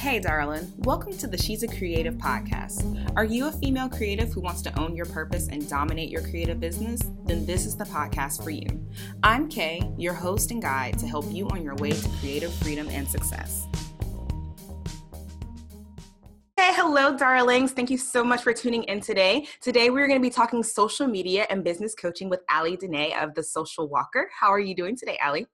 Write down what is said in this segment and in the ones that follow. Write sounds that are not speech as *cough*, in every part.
Hey, darling. Welcome to the She's a Creative podcast. Are you a female creative who wants to own your purpose and dominate your creative business? Then this is the podcast for you. I'm Kay, your host and guide to help you on your way to creative freedom and success. Hey, hello, darlings. Thank you so much for tuning in today. Today, we're going to be talking social media and business coaching with Ali Dene of The Social Walker. How are you doing today, Ali?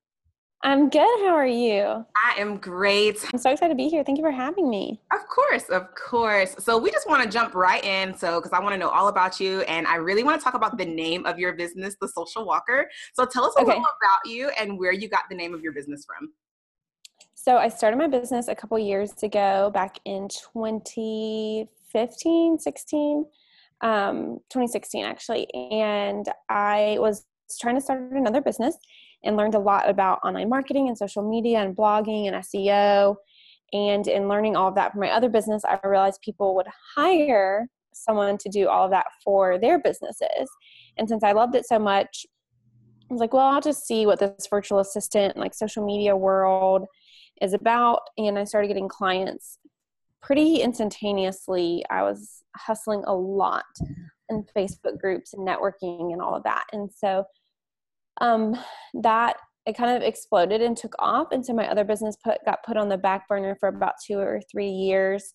I'm good. How are you? I am great. I'm so excited to be here. Thank you for having me. Of course, of course. So we just want to jump right in. So because I want to know all about you, and I really want to talk about the name of your business, The Social Walker. So tell us a okay. little about you and where you got the name of your business from. So I started my business a couple years ago, back in 2015, 16, um, 2016 actually, and I was trying to start another business and learned a lot about online marketing and social media and blogging and SEO. And in learning all of that for my other business, I realized people would hire someone to do all of that for their businesses. And since I loved it so much, I was like, well, I'll just see what this virtual assistant, like social media world, is about. And I started getting clients pretty instantaneously. I was hustling a lot in Facebook groups and networking and all of that. And so um, that it kind of exploded and took off and so my other business put got put on the back burner for about two or three years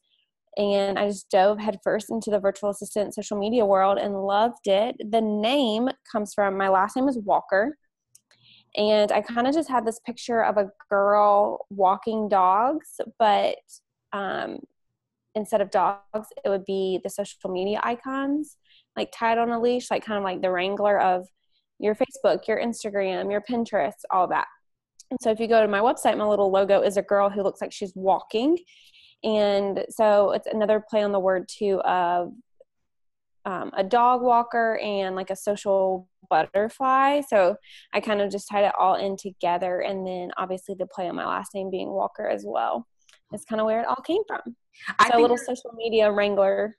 and i just dove headfirst into the virtual assistant social media world and loved it. The name comes from my last name is walker and i kind of just had this picture of a girl walking dogs but um, instead of dogs it would be the social media icons like tied on a leash like kind of like the wrangler of your Facebook, your Instagram, your Pinterest, all that. And so if you go to my website, my little logo is a girl who looks like she's walking. And so it's another play on the word too of um, a dog walker and like a social butterfly. So I kind of just tied it all in together. And then obviously the play on my last name being Walker as well. It's kind of where it all came from. I so a little social media wrangler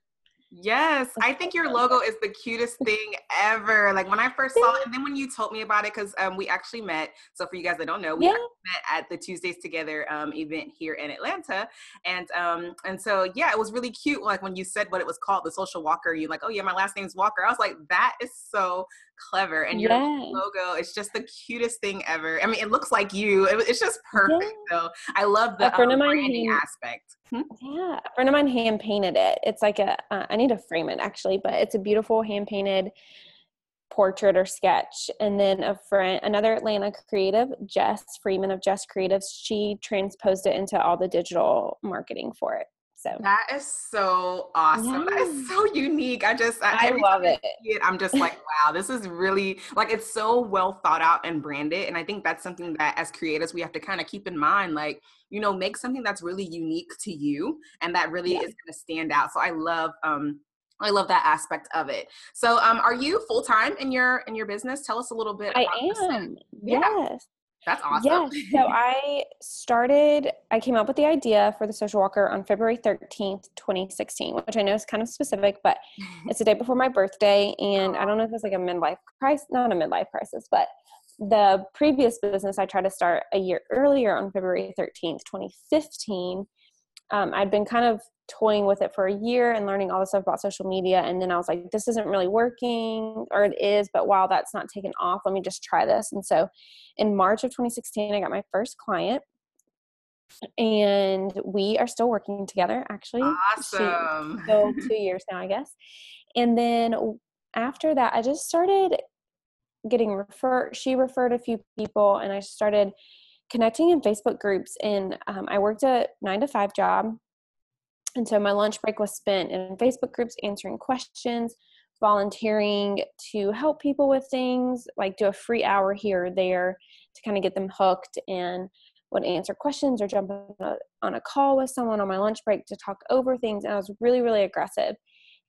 Yes, I think your logo is the cutest thing ever. Like when I first saw it, *laughs* and then when you told me about it, because um, we actually met. So for you guys that don't know, we yeah. met at the Tuesdays Together um, event here in Atlanta, and um, and so yeah, it was really cute. Like when you said what it was called, the Social Walker, you like, oh yeah, my last name's Walker. I was like, that is so clever, and your yeah. logo is just the cutest thing ever. I mean, it looks like you. It, it's just perfect. So I love the um, branding aspect. Hmm? Yeah, a friend of mine hand painted it. It's like a. Uh, I need to frame it actually, but it's a beautiful hand painted portrait or sketch. And then a friend, another Atlanta creative, Jess Freeman of Jess Creatives, she transposed it into all the digital marketing for it. So that is so awesome. Yeah. That is so unique. I just I, I love it. it. I'm just like, wow, this is really like it's so well thought out and branded. And I think that's something that as creators we have to kind of keep in mind. Like, you know, make something that's really unique to you and that really yeah. is gonna stand out. So I love um I love that aspect of it. So, um, are you full time in your in your business? Tell us a little bit. I am. Yeah. That's awesome. Yes. so *laughs* I started, I came up with the idea for the social walker on February 13th, 2016, which I know is kind of specific, but it's the day before my birthday. And I don't know if it's like a midlife crisis, not a midlife crisis, but the previous business I tried to start a year earlier on February 13th, 2015. Um, I'd been kind of toying with it for a year and learning all this stuff about social media. And then I was like, this isn't really working, or it is, but while that's not taken off, let me just try this. And so in March of 2016, I got my first client. And we are still working together, actually. Awesome. So two years now, I guess. And then after that, I just started getting referred. She referred a few people, and I started connecting in Facebook groups. And um, I worked a nine to five job and so my lunch break was spent in Facebook groups answering questions, volunteering to help people with things, like do a free hour here or there to kind of get them hooked and would answer questions or jump on a, call with someone on my lunch break to talk over things. And I was really, really aggressive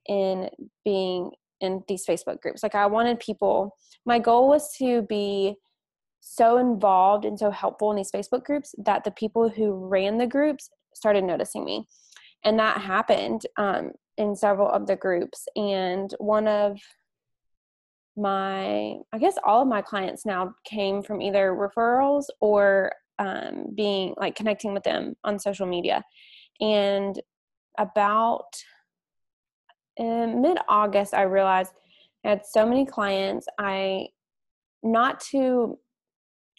in being in these Facebook groups. Like I wanted people, my goal was to be so involved and so helpful in these Facebook groups that the people who ran the groups started noticing me and that happened um, in several of the groups and one of my i guess all of my clients now came from either referrals or um, being like connecting with them on social media And about mid August, I realized I had so many clients. I, not to,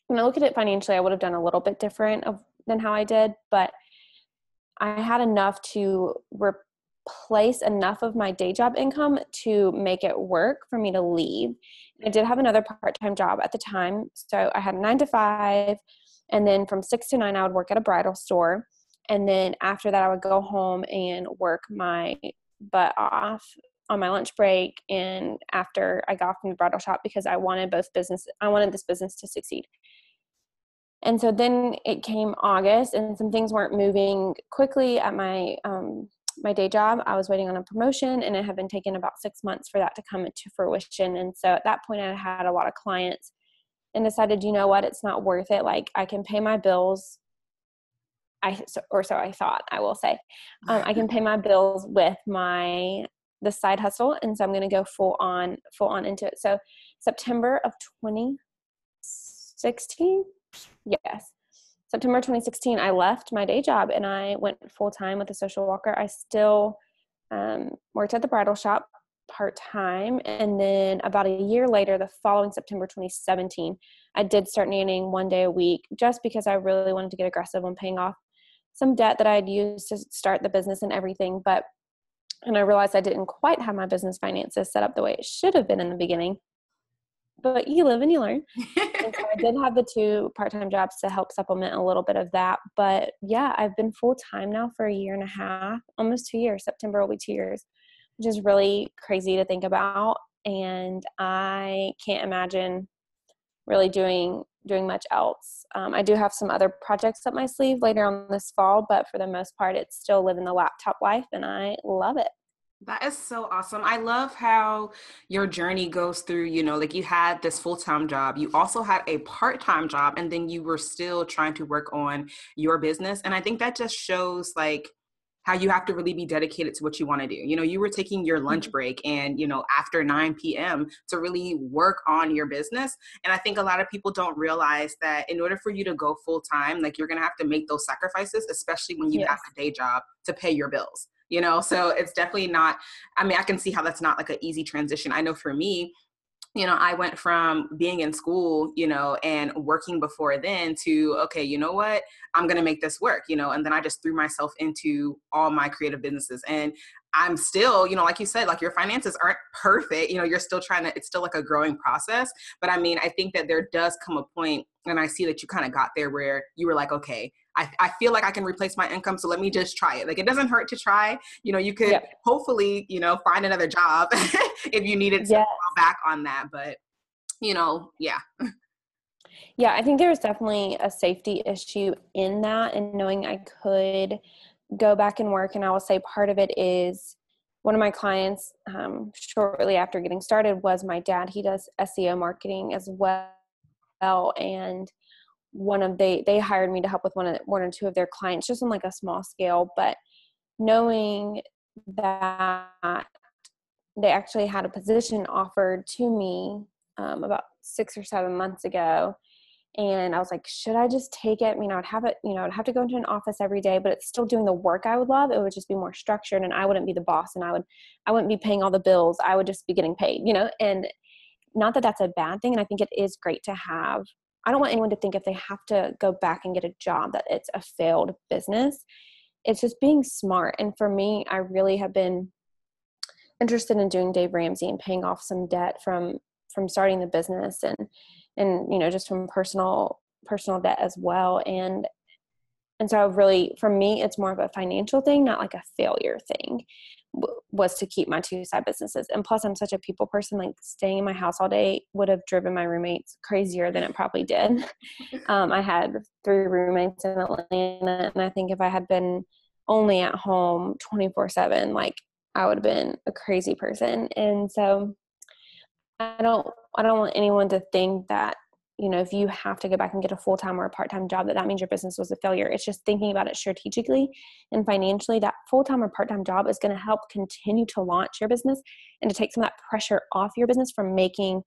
when I look at it financially, I would have done a little bit different of, than how I did, but I had enough to replace enough of my day job income to make it work for me to leave. I did have another part time job at the time. So I had a nine to five, and then from six to nine, I would work at a bridal store. And then after that, I would go home and work my butt off on my lunch break and after I got from the bridal shop because I wanted both business I wanted this business to succeed. And so then it came August and some things weren't moving quickly at my um, my day job. I was waiting on a promotion and it had been taking about six months for that to come into fruition. And so at that point I had a lot of clients and decided, you know what, it's not worth it. Like I can pay my bills I or so I thought. I will say, um, I can *laughs* pay my bills with my the side hustle, and so I'm going to go full on full on into it. So September of 2016, yes, September 2016, I left my day job and I went full time with a Social Walker. I still um, worked at the bridal shop part time, and then about a year later, the following September 2017. I did start nannying one day a week just because I really wanted to get aggressive on paying off some debt that I had used to start the business and everything. But, and I realized I didn't quite have my business finances set up the way it should have been in the beginning. But you live and you learn. *laughs* and so I did have the two part time jobs to help supplement a little bit of that. But yeah, I've been full time now for a year and a half, almost two years. September will be two years, which is really crazy to think about. And I can't imagine really doing doing much else. Um, I do have some other projects up my sleeve later on this fall, but for the most part, it's still living the laptop life, and I love it. That is so awesome. I love how your journey goes through, you know, like you had this full time job, you also had a part time job, and then you were still trying to work on your business. And I think that just shows like, how you have to really be dedicated to what you want to do. You know, you were taking your lunch mm-hmm. break and, you know, after 9 p.m. to really work on your business. And I think a lot of people don't realize that in order for you to go full time, like you're going to have to make those sacrifices, especially when you yes. have a day job to pay your bills. You know, so it's definitely not, I mean, I can see how that's not like an easy transition. I know for me, you know, I went from being in school, you know, and working before then to, okay, you know what, I'm going to make this work, you know, and then I just threw myself into all my creative businesses. And I'm still, you know, like you said, like your finances aren't perfect, you know, you're still trying to, it's still like a growing process. But I mean, I think that there does come a point, and I see that you kind of got there where you were like, okay, I, I feel like I can replace my income, so let me just try it. Like it doesn't hurt to try. You know, you could yep. hopefully, you know, find another job *laughs* if you needed to yes. fall back on that. But you know, yeah. Yeah, I think there's definitely a safety issue in that, and knowing I could go back and work. And I will say part of it is one of my clients um, shortly after getting started was my dad. He does SEO marketing as well, and one of they they hired me to help with one of one or two of their clients just on like a small scale but knowing that they actually had a position offered to me um, about six or seven months ago and i was like should i just take it i mean i would have it you know i'd have to go into an office every day but it's still doing the work i would love it would just be more structured and i wouldn't be the boss and i would i wouldn't be paying all the bills i would just be getting paid you know and not that that's a bad thing and i think it is great to have I don't want anyone to think if they have to go back and get a job that it's a failed business. It's just being smart. And for me, I really have been interested in doing Dave Ramsey and paying off some debt from from starting the business and and you know just from personal personal debt as well and and so really for me it's more of a financial thing not like a failure thing was to keep my two side businesses. And plus, I'm such a people person, like staying in my house all day would have driven my roommates crazier than it probably did. *laughs* um, I had three roommates in Atlanta, and I think if I had been only at home 24 7, like I would have been a crazy person. And so I don't, I don't want anyone to think that you know if you have to go back and get a full-time or a part-time job that that means your business was a failure. It's just thinking about it strategically and financially that full-time or part-time job is going to help continue to launch your business and to take some of that pressure off your business from making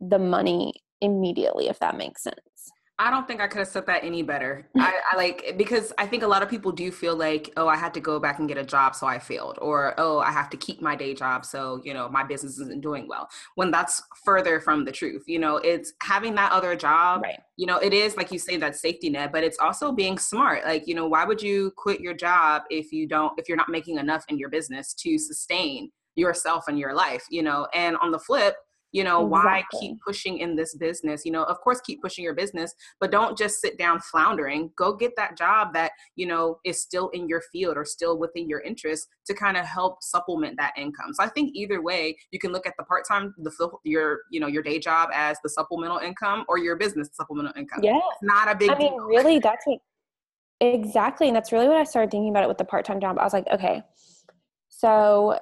the money immediately if that makes sense I don't think I could have said that any better. I, I, like because I think a lot of people do feel like, oh, I had to go back and get a job, so I failed, or oh, I have to keep my day job, so you know my business isn't doing well. When that's further from the truth. You know, it's having that other job. Right. You know, it is like you say that safety net, but it's also being smart. Like you know, why would you quit your job if you don't if you're not making enough in your business to sustain yourself and your life? You know, and on the flip you know exactly. why keep pushing in this business? You know of course keep pushing your business but don't just sit down floundering. Go get that job that you know is still in your field or still within your interest to kind of help supplement that income. So i think either way you can look at the part-time the your you know your day job as the supplemental income or your business supplemental income. Yeah. It's not a big i mean deal. really that's what exactly and that's really what i started thinking about it with the part-time job. I was like okay so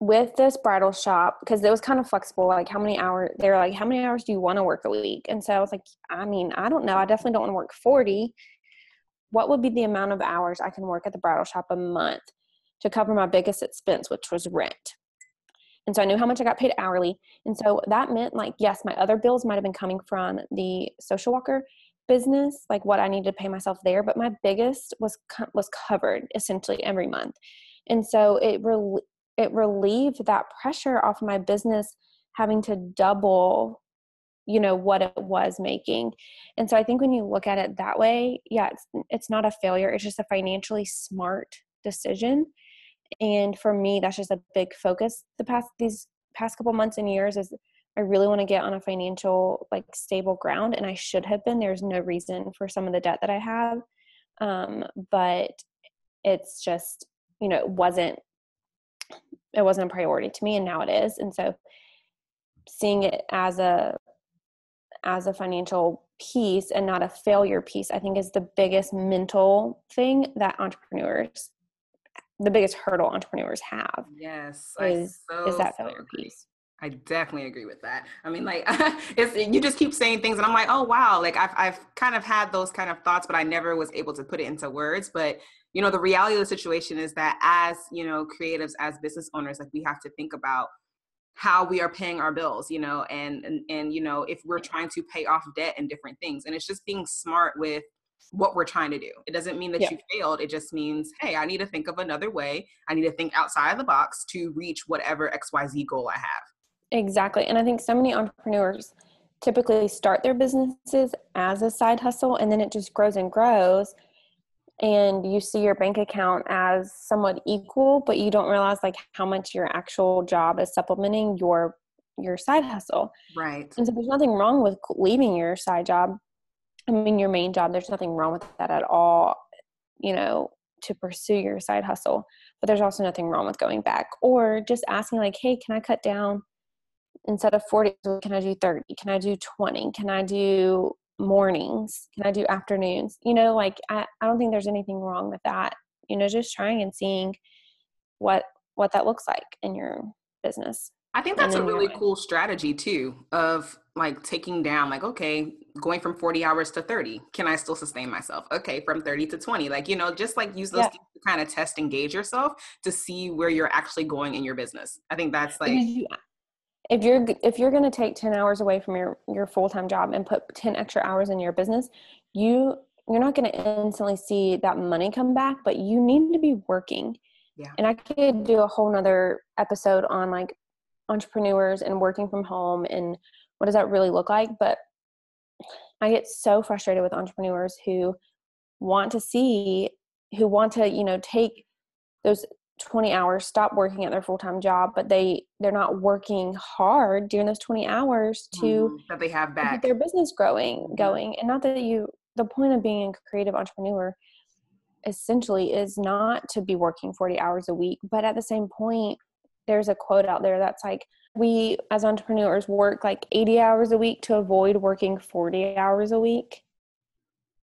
with this bridal shop because it was kind of flexible like how many hours they were like how many hours do you want to work a week? And so i was like i mean i don't know i definitely don't want to work 40 what would be the amount of hours i can work at the bridal shop a month to cover my biggest expense which was rent? And so i knew how much i got paid hourly. And so that meant like yes my other bills might have been coming from the Social Walker business like what i needed to pay myself there but my biggest was was covered essentially every month. And so it really it relieved that pressure off my business having to double you know what it was making. And so i think when you look at it that way yeah it's it's not a failure it's just a financially smart decision. And for me that's just a big focus the past these past couple months and years is i really want to get on a financial like stable ground and i should have been there's no reason for some of the debt that i have. Um, but it's just you know it wasn't it wasn't a priority to me and now it is and so seeing it as a as a financial piece and not a failure piece i think is the biggest mental thing that entrepreneurs the biggest hurdle entrepreneurs have yes is, so, is that failure piece I definitely agree with that. I mean, like, *laughs* it's you just keep saying things, and I'm like, oh wow, like I've I've kind of had those kind of thoughts, but I never was able to put it into words. But you know the reality of the situation is that as you know creatives as business owners like we have to think about how we are paying our bills you know and and, and you know if we're trying to pay off debt and different things and it's just being smart with what we're trying to do it doesn't mean that yeah. you failed it just means hey i need to think of another way i need to think outside of the box to reach whatever xyz goal i have exactly and i think so many entrepreneurs typically start their businesses as a side hustle and then it just grows and grows and you see your bank account as somewhat equal but you don't realize like how much your actual job is supplementing your your side hustle. Right. And so there's nothing wrong with leaving your side job. I mean your main job there's nothing wrong with that at all you know to pursue your side hustle but there's also nothing wrong with going back or just asking like hey can i cut down instead of 40 can i do 30 can i do 20 can i do mornings? Can I do afternoons? You know, like I, I don't think there's anything wrong with that. You know, just trying and seeing what what that looks like in your business. I think that's a really cool strategy too of like taking down like okay, going from 40 hours to 30. Can I still sustain myself? Okay, from 30 to 20. Like, you know, just like use those yeah. to kind of test and gauge yourself to see where you're actually going in your business. I think that's like if you're if you're going to take 10 hours away from your your full-time job and put 10 extra hours in your business you you're not going to instantly see that money come back but you need to be working yeah. and i could do a whole nother episode on like entrepreneurs and working from home and what does that really look like but i get so frustrated with entrepreneurs who want to see who want to you know take those 20 hours stop working at their full-time job but they they're not working hard during those 20 hours to mm, that they have back. their business growing mm-hmm. going and not that you the point of being a creative entrepreneur essentially is not to be working 40 hours a week but at the same point there's a quote out there that's like we as entrepreneurs work like 80 hours a week to avoid working 40 hours a week.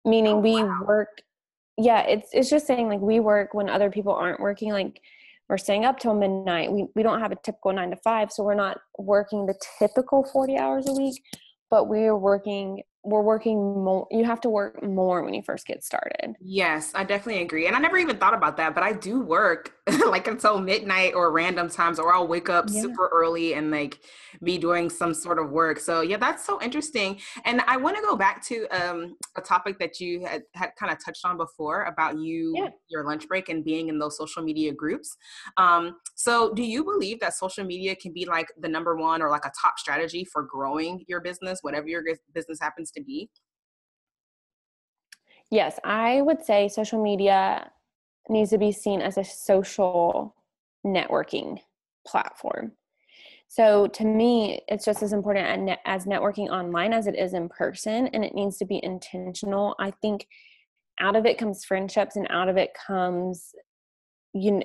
Meaning oh, we work yeah it's it's just saying like we work when other people aren't working like we're staying up till midnight. We, we don't have a typical nine to five so we're not working the typical 40 hours a week but we're working we're working more you have to work more when you first get started yes i definitely agree and i never even thought about that but i do work *laughs* like until midnight or random times, or I'll wake up yeah. super early and like be doing some sort of work. So yeah, that's so interesting. And I want to go back to um, a topic that you had, had kind of touched on before about you, yeah. your lunch break and being in those social media groups. Um, so do you believe that social media can be like the number one or like a top strategy for growing your business, whatever your business happens to be? Yes, I would say social media needs to be seen as a social networking platform. So to me, it's just as important as networking online as it is in person, and it needs to be intentional. I think out of it comes friendships, and out of it comes you know,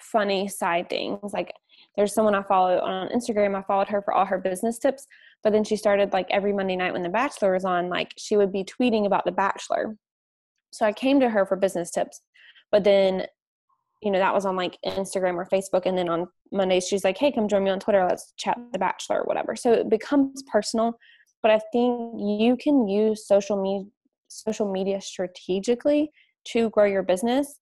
funny side things. Like there's someone I follow on Instagram. I followed her for all her business tips, but then she started like every Monday night when The Bachelor was on, like she would be tweeting about The Bachelor. So I came to her for business tips, but then, you know, that was on like Instagram or Facebook. And then on Mondays, she's like, hey, come join me on Twitter. Let's chat The Bachelor or whatever. So it becomes personal. But I think you can use social media social media strategically to grow your business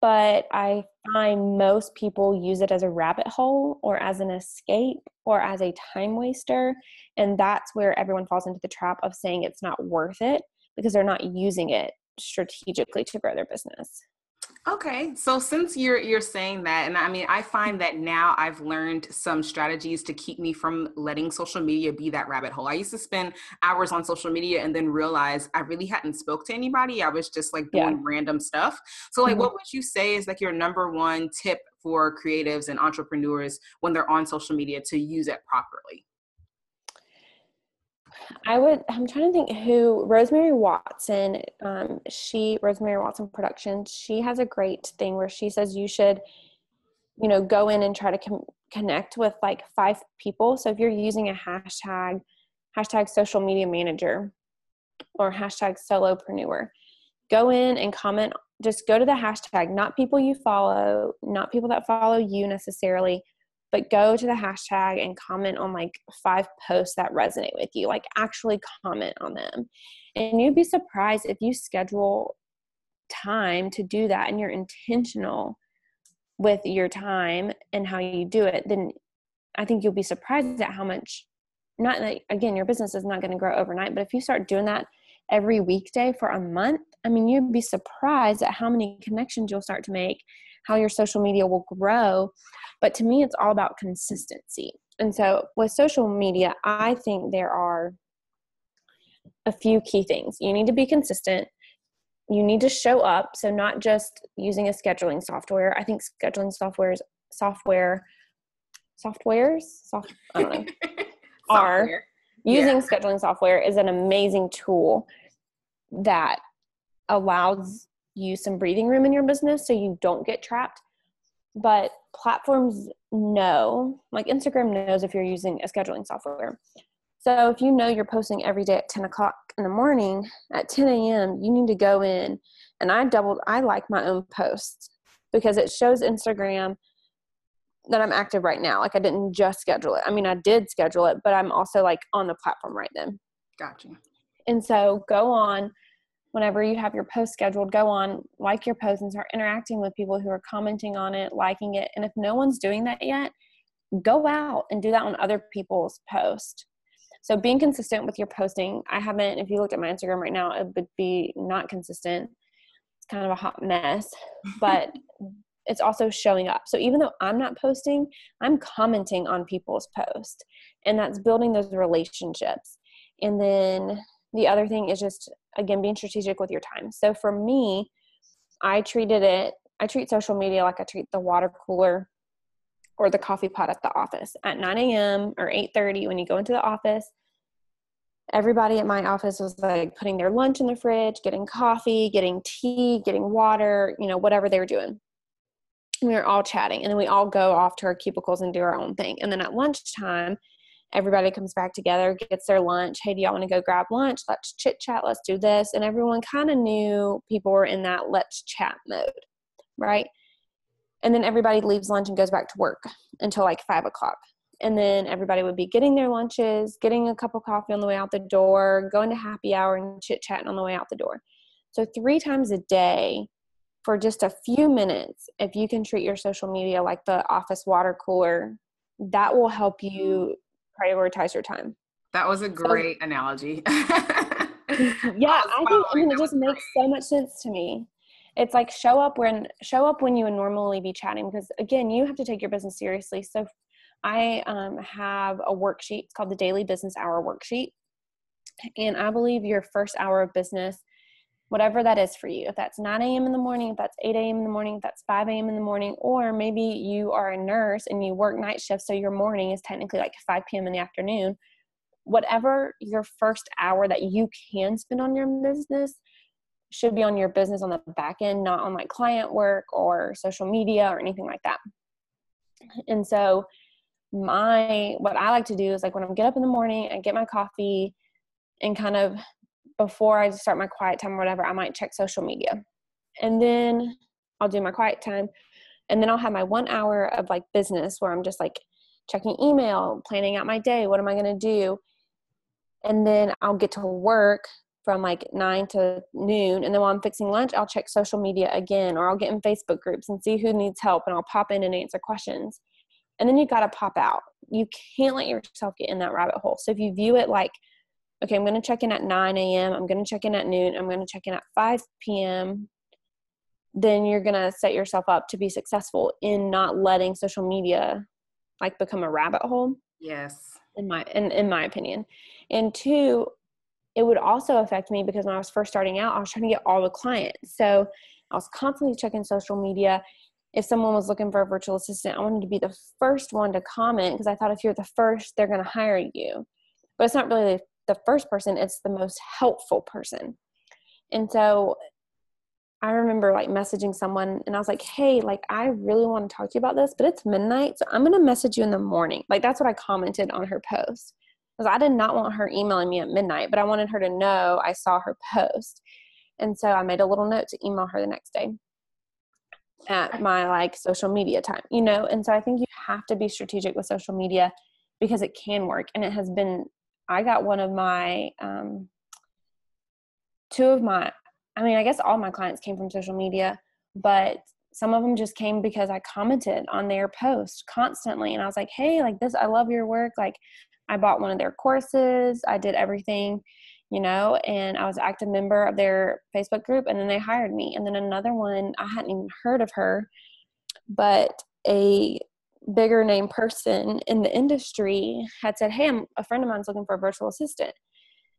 but I find most people use it as a rabbit hole or as an escape or as a time waster. And that's where everyone falls into the trap of saying it's not worth it because they're not using it strategically to grow their business. Okay. So since you're you're saying that and I mean I find that now I've learned some strategies to keep me from letting social media be that rabbit hole. I used to spend hours on social media and then realize I really hadn't spoke to anybody. I was just like doing yeah. random stuff. So like mm-hmm. what would you say is like your number one tip for creatives and entrepreneurs when they're on social media to use it properly? I would. I'm trying to think who Rosemary Watson. Um, she Rosemary Watson Productions. She has a great thing where she says you should, you know, go in and try to com- connect with like five people. So if you're using a hashtag, hashtag social media manager, or hashtag solopreneur, go in and comment. Just go to the hashtag, not people you follow, not people that follow you necessarily but go to the hashtag and comment on like five posts that resonate with you like actually comment on them. And you'd be surprised if you schedule time to do that and you're intentional with your time and how you do it then i think you'll be surprised at how much not that again your business is not going to grow overnight but if you start doing that every weekday for a month i mean you'd be surprised at how many connections you'll start to make how your social media will grow. But to me, it's all about consistency. And so with social media, I think there are a few key things. You need to be consistent. You need to show up. So not just using a scheduling software. I think scheduling software is software softwares soft I don't know *laughs* are using yeah. scheduling software is an amazing tool that allows you some breathing room in your business so you don't get trapped. But platforms know, like Instagram knows if you're using a scheduling software. So if you know you're posting every day at 10 o'clock in the morning, at 10 a.m., you need to go in and I doubled, I like my own posts because it shows Instagram that I'm active right now. Like I didn't just schedule it. I mean, I did schedule it, but I'm also like on the platform right then. Gotcha. And so go on whenever you have your post scheduled, go on, like your post, and start interacting with people who are commenting on it, liking it. And if no one's doing that yet, go out and do that on other people's posts. So being consistent with your posting, I haven't, if you looked at my Instagram right now, it would be not consistent. It's kind of a hot mess, *laughs* but it's also showing up. So even though I'm not posting, I'm commenting on people's posts and that's building those relationships. And then the other thing is just again being strategic with your time. So for me i treated it i treat social media like i treat the water cooler or the coffee pot at the office. At 9 a.m or 8.30 when you go into the office everybody at my office was like putting their lunch in the fridge getting coffee getting tea getting water you know whatever they were doing. We were all chatting and then we all go off to our cubicles and do our own thing. And then at lunchtime everybody comes back together, gets their lunch. Hey, do y'all want to go grab lunch? Let's chit chat. Let's do this. And everyone kind of knew people were in that let's chat mode, right? And then everybody leaves lunch and goes back to work until like five o'clock. And then everybody would be getting their lunches, getting a cup of coffee on the way out the door, going to happy hour and chit chatting on the way out the door. So, three times a day for just a few minutes, if you can treat your social media like the office water cooler, that will help you prioritize your time. That was a great so, analogy. *laughs* yeah, I think I mean it just makes so much sense to me. It's like show up when show up when you would normally be chatting because again, you have to take your business seriously. So I um, have a worksheet. It's called the Daily Business Hour Worksheet, and I believe your first hour of business whatever that is for you. If that's 9 a.m. in the morning, if that's 8 a.m. in the morning, if that's 5 a.m. in the morning, or maybe you are a nurse and you work night shifts, so your morning is technically like 5 p.m. in the afternoon. Whatever your first hour that you can spend on your business should be on your business on the back end, not on like client work or social media or anything like that. And so, my what I like to do is like when I get up in the morning, I get my coffee and kind of before I start my quiet time or whatever, I might check social media. And then I'll do my quiet time. And then I'll have my one hour of like business where I'm just like checking email, planning out my day. What am I going to do? And then I'll get to work from like nine to noon. And then while I'm fixing lunch, I'll check social media again, or I'll get in Facebook groups and see who needs help and I'll pop in and answer questions. And then you got to pop out. You can't let yourself get in that rabbit hole. So if you view it like, okay, I'm going to check in at 9 a.m., I'm going to check in at noon, I'm going to check in at 5 p.m., then you're going to set yourself up to be successful in not letting social media like become a rabbit hole. Yes. In my in, in my opinion. And two, it would also affect me because when I was first starting out, I was trying to get all the clients. So I was constantly checking social media. If someone was looking for a virtual assistant, I wanted to be the first one to comment because I thought if you're the first, they're going to hire you. But it's not really the first person, it's the most helpful person. And so I remember like messaging someone and I was like, hey, like I really want to talk to you about this, but it's midnight. So I'm going to message you in the morning. Like that's what I commented on her post. Because I did not want her emailing me at midnight, but I wanted her to know I saw her post. And so I made a little note to email her the next day at my like social media time, you know? And so I think you have to be strategic with social media because it can work and it has been I got one of my um, two of my I mean, I guess all my clients came from social media, but some of them just came because I commented on their post constantly and I was like, "Hey, like this, I love your work. Like I bought one of their courses. I did everything, you know, and I was an active member of their Facebook group and then they hired me. And then another one, I hadn't even heard of her, but a bigger name person in the industry had said, Hey, I'm a friend of mine's looking for a virtual assistant.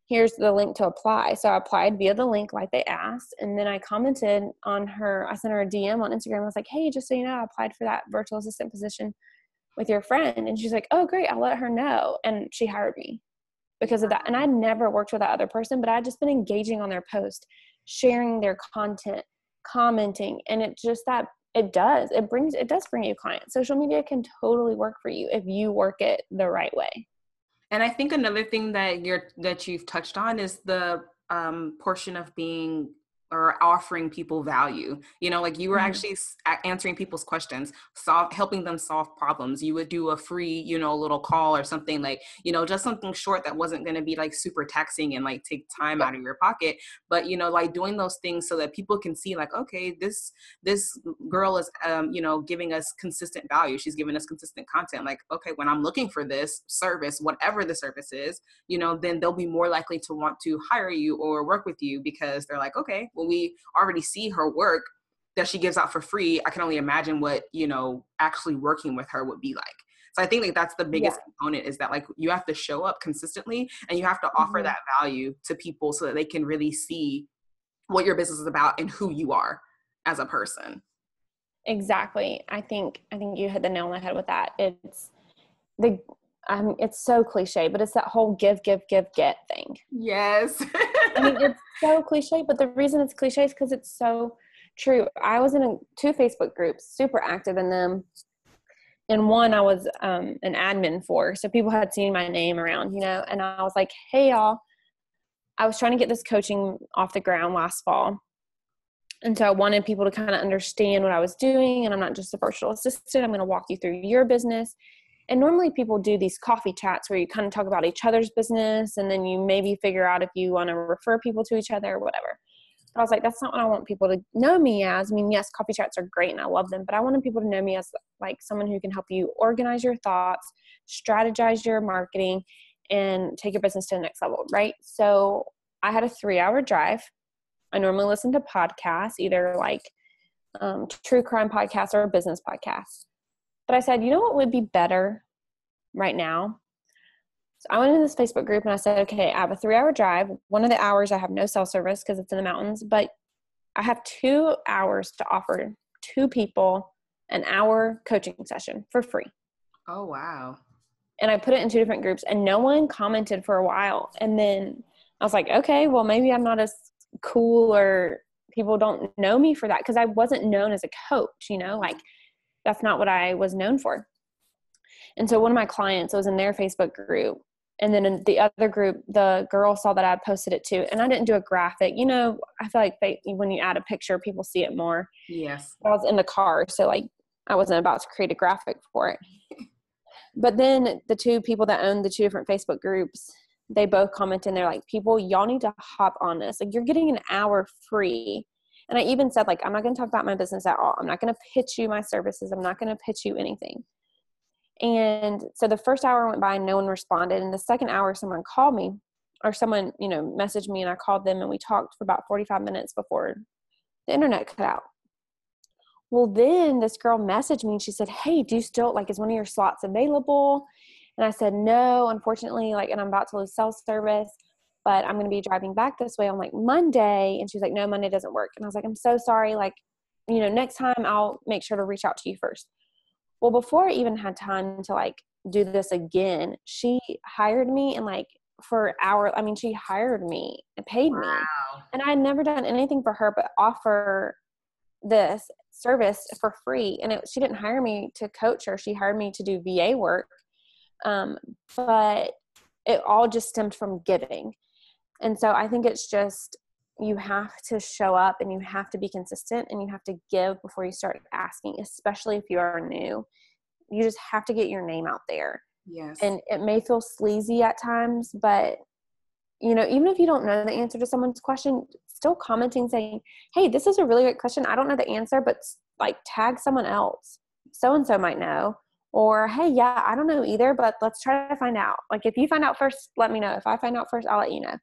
Here's the link to apply. So I applied via the link like they asked. And then I commented on her, I sent her a DM on Instagram. I was like, Hey, just so you know, I applied for that virtual assistant position with your friend. And she's like, Oh, great. I'll let her know. And she hired me because of that. And I'd never worked with that other person, but I'd just been engaging on their post, sharing their content, commenting. And it just that it does it brings it does bring you clients. Social media can totally work for you if you work it the right way. And i think another thing that you're that you've touched on is the um, portion of being or offering people value. You know like you were mm-hmm. actually answering people's questions solve helping them solve problems. You would do a free you know little call or something like you know just something short that wasn't going to be like super taxing and like take time out of your pocket. But you know like doing those things so that people can see like okay this this girl is um you know giving us consistent value. She's giving us consistent content. Like okay when i'm looking for this service whatever the service is you know then they'll be more likely to want to hire you or work with you because they're like okay when we already see her work that she gives out for free, I can only imagine what, you know, actually working with her would be like. So I think like that's the biggest yeah. component is that like you have to show up consistently and you have to mm-hmm. offer that value to people so that they can really see what your business is about and who you are as a person. Exactly. I think I think you hit the nail on the head with that. It's the mean, it's so cliche, but it's that whole give, give, give, get thing. Yes. *laughs* I mean, it's so cliche, but the reason it's cliche is because it's so true. I was in a, two Facebook groups, super active in them. And one I was um, an admin for. So people had seen my name around, you know, and I was like, hey, y'all, I was trying to get this coaching off the ground last fall. And so I wanted people to kind of understand what I was doing. And I'm not just a virtual assistant, I'm going to walk you through your business and normally people do these coffee chats where you kind of talk about each other's business and then you maybe figure out if you want to refer people to each other or whatever But I was like, that's not what I want people to know me as. I mean, yes, coffee chats are great and I love them, but I wanted people to know me as like someone who can help you organize your thoughts, strategize your marketing, and take your business to the next level, right? So I had a three hour drive. I normally listen to podcasts, either like um, true crime podcasts or business podcasts. But I said, you know what would be better right now? So I went into this Facebook group and I said, okay, I have a three hour drive. One of the hours I have no cell service because it's in the mountains, but I have two hours to offer two people an hour coaching session for free. Oh, wow. And I put it in two different groups and no one commented for a while. And then I was like, okay, well, maybe I'm not as cool or people don't know me for that because I wasn't known as a coach, you know, like that's not what I was known for. And so one of my clients was in their Facebook group. And then in the other group the girl saw that i posted it too. And i didn't do a graphic. You know i feel like they, when you add a picture people see it more. Yes. I was in the car so like i wasn't about to create a graphic for it. *laughs* But then the two people that own the two different facebook groups they both comment and they're like people y'all need to hop on this. Like you're getting an hour free and i even said like i'm not going to talk about my business at all i'm not going to pitch you my services i'm not going to pitch you anything and so the first hour went by and no one responded. And the second hour, someone called me or someone, you know, messaged me and I called them and we talked for about 45 minutes before the internet cut out. Well, then this girl messaged me and she said, Hey, do you still like, is one of your slots available? And I said, No, unfortunately, like, and I'm about to lose cell service, but I'm going to be driving back this way on like Monday. And she's like, No, Monday doesn't work. And I was like, I'm so sorry. Like, you know, next time I'll make sure to reach out to you first. Well, before I even had time to like do this again, she hired me and like for hour I mean she hired me and paid wow. me. And I had never done anything for her but offer this service for free and it, she didn't hire me to coach her she hired me to do va work um, but it all just stemmed from giving and so i think it's just you have to show up and you have to be consistent and you have to give before you start asking, especially if you are new. You just have to get your name out there. Yes. And it may feel sleazy at times, but you know, even if you don't know the answer to someone's question, still commenting saying, "Hey, this is a really great question. I don't know the answer, but like tag someone else. So and so might know." Or, "Hey, yeah, I don't know either, but let's try to find out." Like if you find out first, let me know. If I find out first, I'll let you know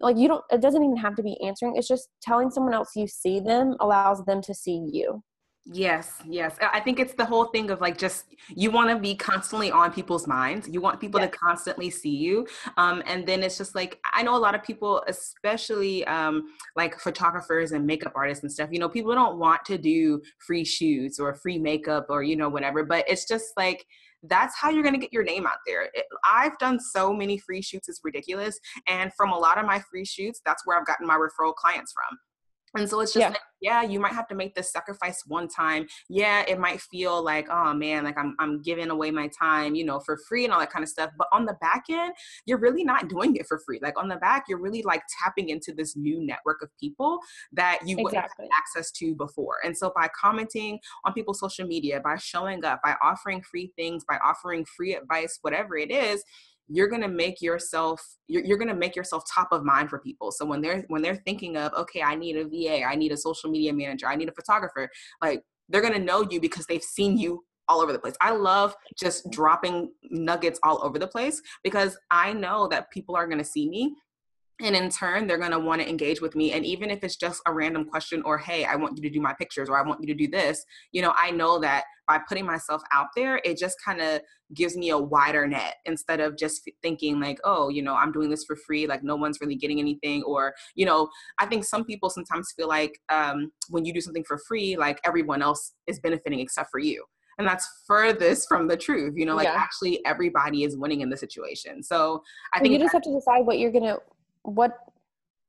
like you don't it doesn't even have to be answering it's just telling someone else you see them allows them to see you Yes, yes. I think it's the whole thing of like just you want to be constantly on people's minds. You want people yes. to constantly see you. Um, and then it's just like I know a lot of people, especially um, like photographers and makeup artists and stuff, you know, people don't want to do free shoots or free makeup or, you know, whatever. But it's just like that's how you're going to get your name out there. It, I've done so many free shoots, it's ridiculous. And from a lot of my free shoots, that's where I've gotten my referral clients from. And so it's just yeah. like, yeah, you might have to make this sacrifice one time. Yeah, it might feel like, oh man, like I'm I'm giving away my time, you know, for free and all that kind of stuff. But on the back end, you're really not doing it for free. Like on the back, you're really like tapping into this new network of people that you wouldn't have access to before. And so by commenting on people's social media, by showing up, by offering free things, by offering free advice, whatever it is, you're going to make yourself you're, you're going to make yourself top of mind for people so when they're when they're thinking of okay i need a va i need a social media manager i need a photographer like they're going to know you because they've seen you all over the place. I love just dropping nuggets all over the place because I know that people are going to see me and in turn they're going to want to engage with me and even if it's just a random question or hey i want you to do my pictures or i want you to do this you know i know that by putting myself out there it just kind of gives me a wider net instead of just thinking like oh you know i'm doing this for free like no one's really getting anything or you know i think some people sometimes feel like um, when you do something for free like everyone else is benefiting except for you and that's furthest from the truth you know like yeah. actually everybody is winning in the situation so i think you just have to decide what you're gonna what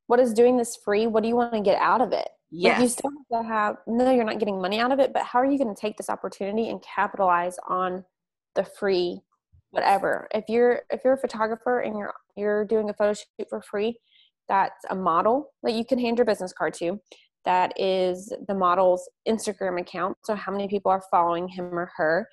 what is doing this free? What do you want to get out of it? Yes. Like you still have to have no you're not getting money out of it but how are you going to take this opportunity and capitalize on the free whatever? If you're if you're a photographer and you're you're doing a photo shoot for free that's a model that you can hand your business card to. That is the model's instagram account. So how many people are following him or her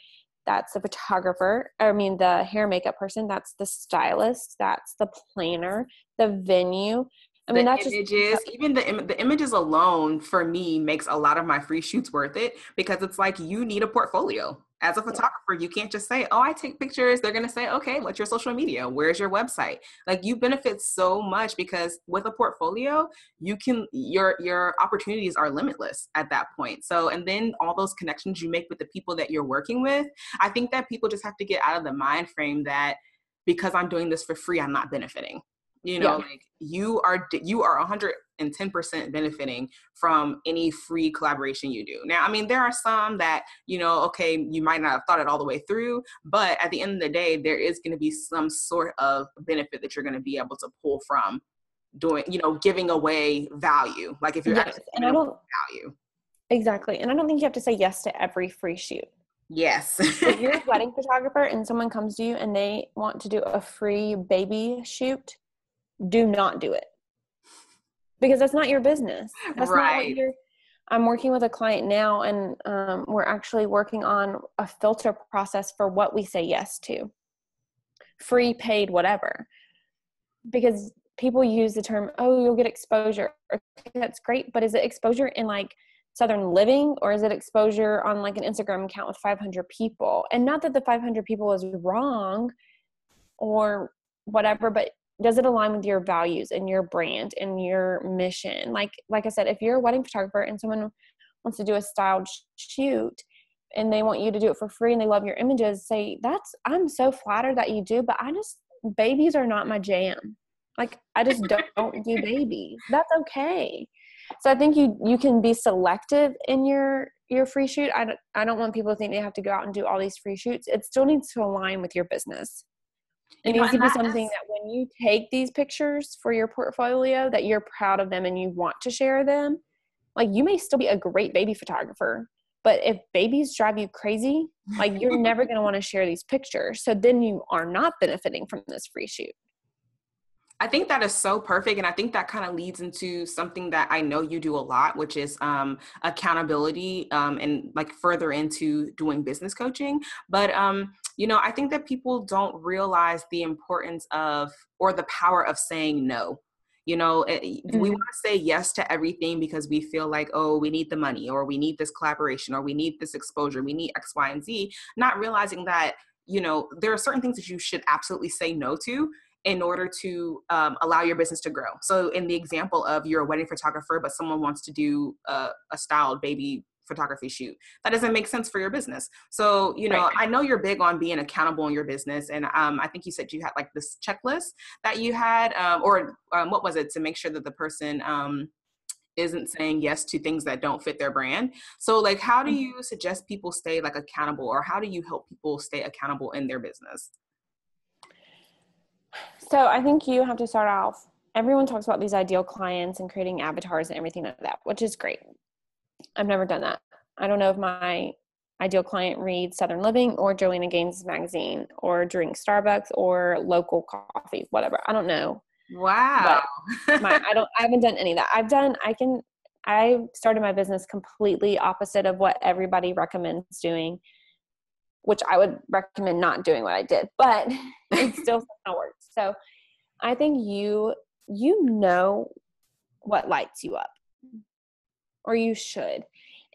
that's the photographer i mean the hair makeup person that's the stylist that's the planner the venue I mean, the that's images, just, even the the images alone for me makes a lot of my free shoots worth it because it's like you need a portfolio as a photographer. You can't just say, "Oh, I take pictures." They're gonna say, "Okay, what's your social media? Where's your website?" Like you benefit so much because with a portfolio, you can your your opportunities are limitless at that point. So, and then all those connections you make with the people that you're working with, I think that people just have to get out of the mind frame that because I'm doing this for free, I'm not benefiting you know yeah. like you are you are 110% benefiting from any free collaboration you do now i mean there are some that you know okay you might not have thought it all the way through but at the end of the day there is going to be some sort of benefit that you're going to be able to pull from doing you know giving away value like if you're yes, and I don't, value exactly and i don't think you have to say yes to every free shoot Yes. if you're a *laughs* wedding photographer and someone comes to you and they want to do a free baby shoot, do not do it because that's not your business. That's right. not what you're. I'm working with a client now, and um, we're actually working on a filter process for what we say yes to, free, paid, whatever. Because people use the term, "Oh, you'll get exposure." That's great, but is it exposure in like Southern Living, or is it exposure on like an Instagram account with 500 people? And not that the 500 people is wrong, or whatever, but does it align with your values and your brand and your mission? Like like i said if you're a wedding photographer and someone wants to do a styled shoot and they want you to do it for free and they love your images say that's i'm so flattered that you do but i just babies are not my jam. Like i just *laughs* don't, don't do babies. That's okay. So i think you you can be selective in your your free shoot. I don't, I don't want people to think they have to go out and do all these free shoots. It still needs to align with your business it needs to be something that when you take these pictures for your portfolio that you're proud of them and you want to share them? Like you may still be a great baby photographer but if babies drive you crazy like you're *laughs* never going to want to share these pictures. So then you are not benefiting from this free shoot I think that is so perfect. And I think that kind of leads into something that I know you do a lot, which is um, accountability um, and like further into doing business coaching. But, um, you know, I think that people don't realize the importance of or the power of saying no. You know, eh, mm-hmm. we want to say yes to everything because we feel like, oh, we need the money or we need this collaboration or we need this exposure, we need X, Y, and Z, not realizing that you know there are certain things that you should absolutely say no to in order to um, allow your business to grow. So, in the example of you're a wedding photographer, but someone wants to do a, a styled baby photography shoot, that doesn't make sense for your business. So, you know, right. I know you're big on being accountable in your business, and um, I think you said you had like this checklist that you had, um, or um, what was it, to make sure that the person um, isn't saying yes to things that don't fit their brand. So, like, how do mm-hmm. you suggest people stay like accountable, or how do you help people stay accountable in their business? So I think you have to start off. Everyone talks about these ideal clients and creating avatars and everything like that, which is great. I've never done that. I don't know if my ideal client reads Southern Living or Joanna Gaines magazine or drinks Starbucks or local coffee, whatever. I don't know. Wow. my, I don't I haven't done any of that. I've done I can I started my business completely opposite of what everybody recommends doing which I would recommend not doing what I did, but *laughs* it still somehow *laughs* works. So I think you you know what lights you up, or you should.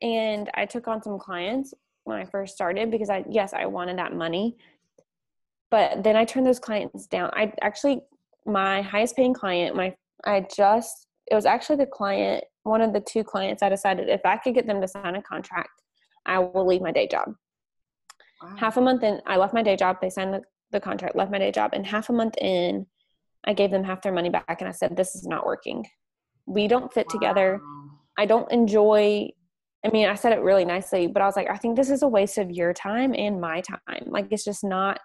And I took on some clients when I first started because I yes I wanted that money, but then I turned those clients down. I actually my highest paying client my I just it was actually the client one of the two clients I decided if I could get them to sign a contract, I will leave my day job Wow. Half a month in, I left my day job. They signed the, the contract, left my day job. And half a month in, I gave them half their money back and I said, This is not working. We don't fit wow. together. I don't enjoy. I mean, I said it really nicely, but I was like, I think this is a waste of your time and my time. Like, it's just not.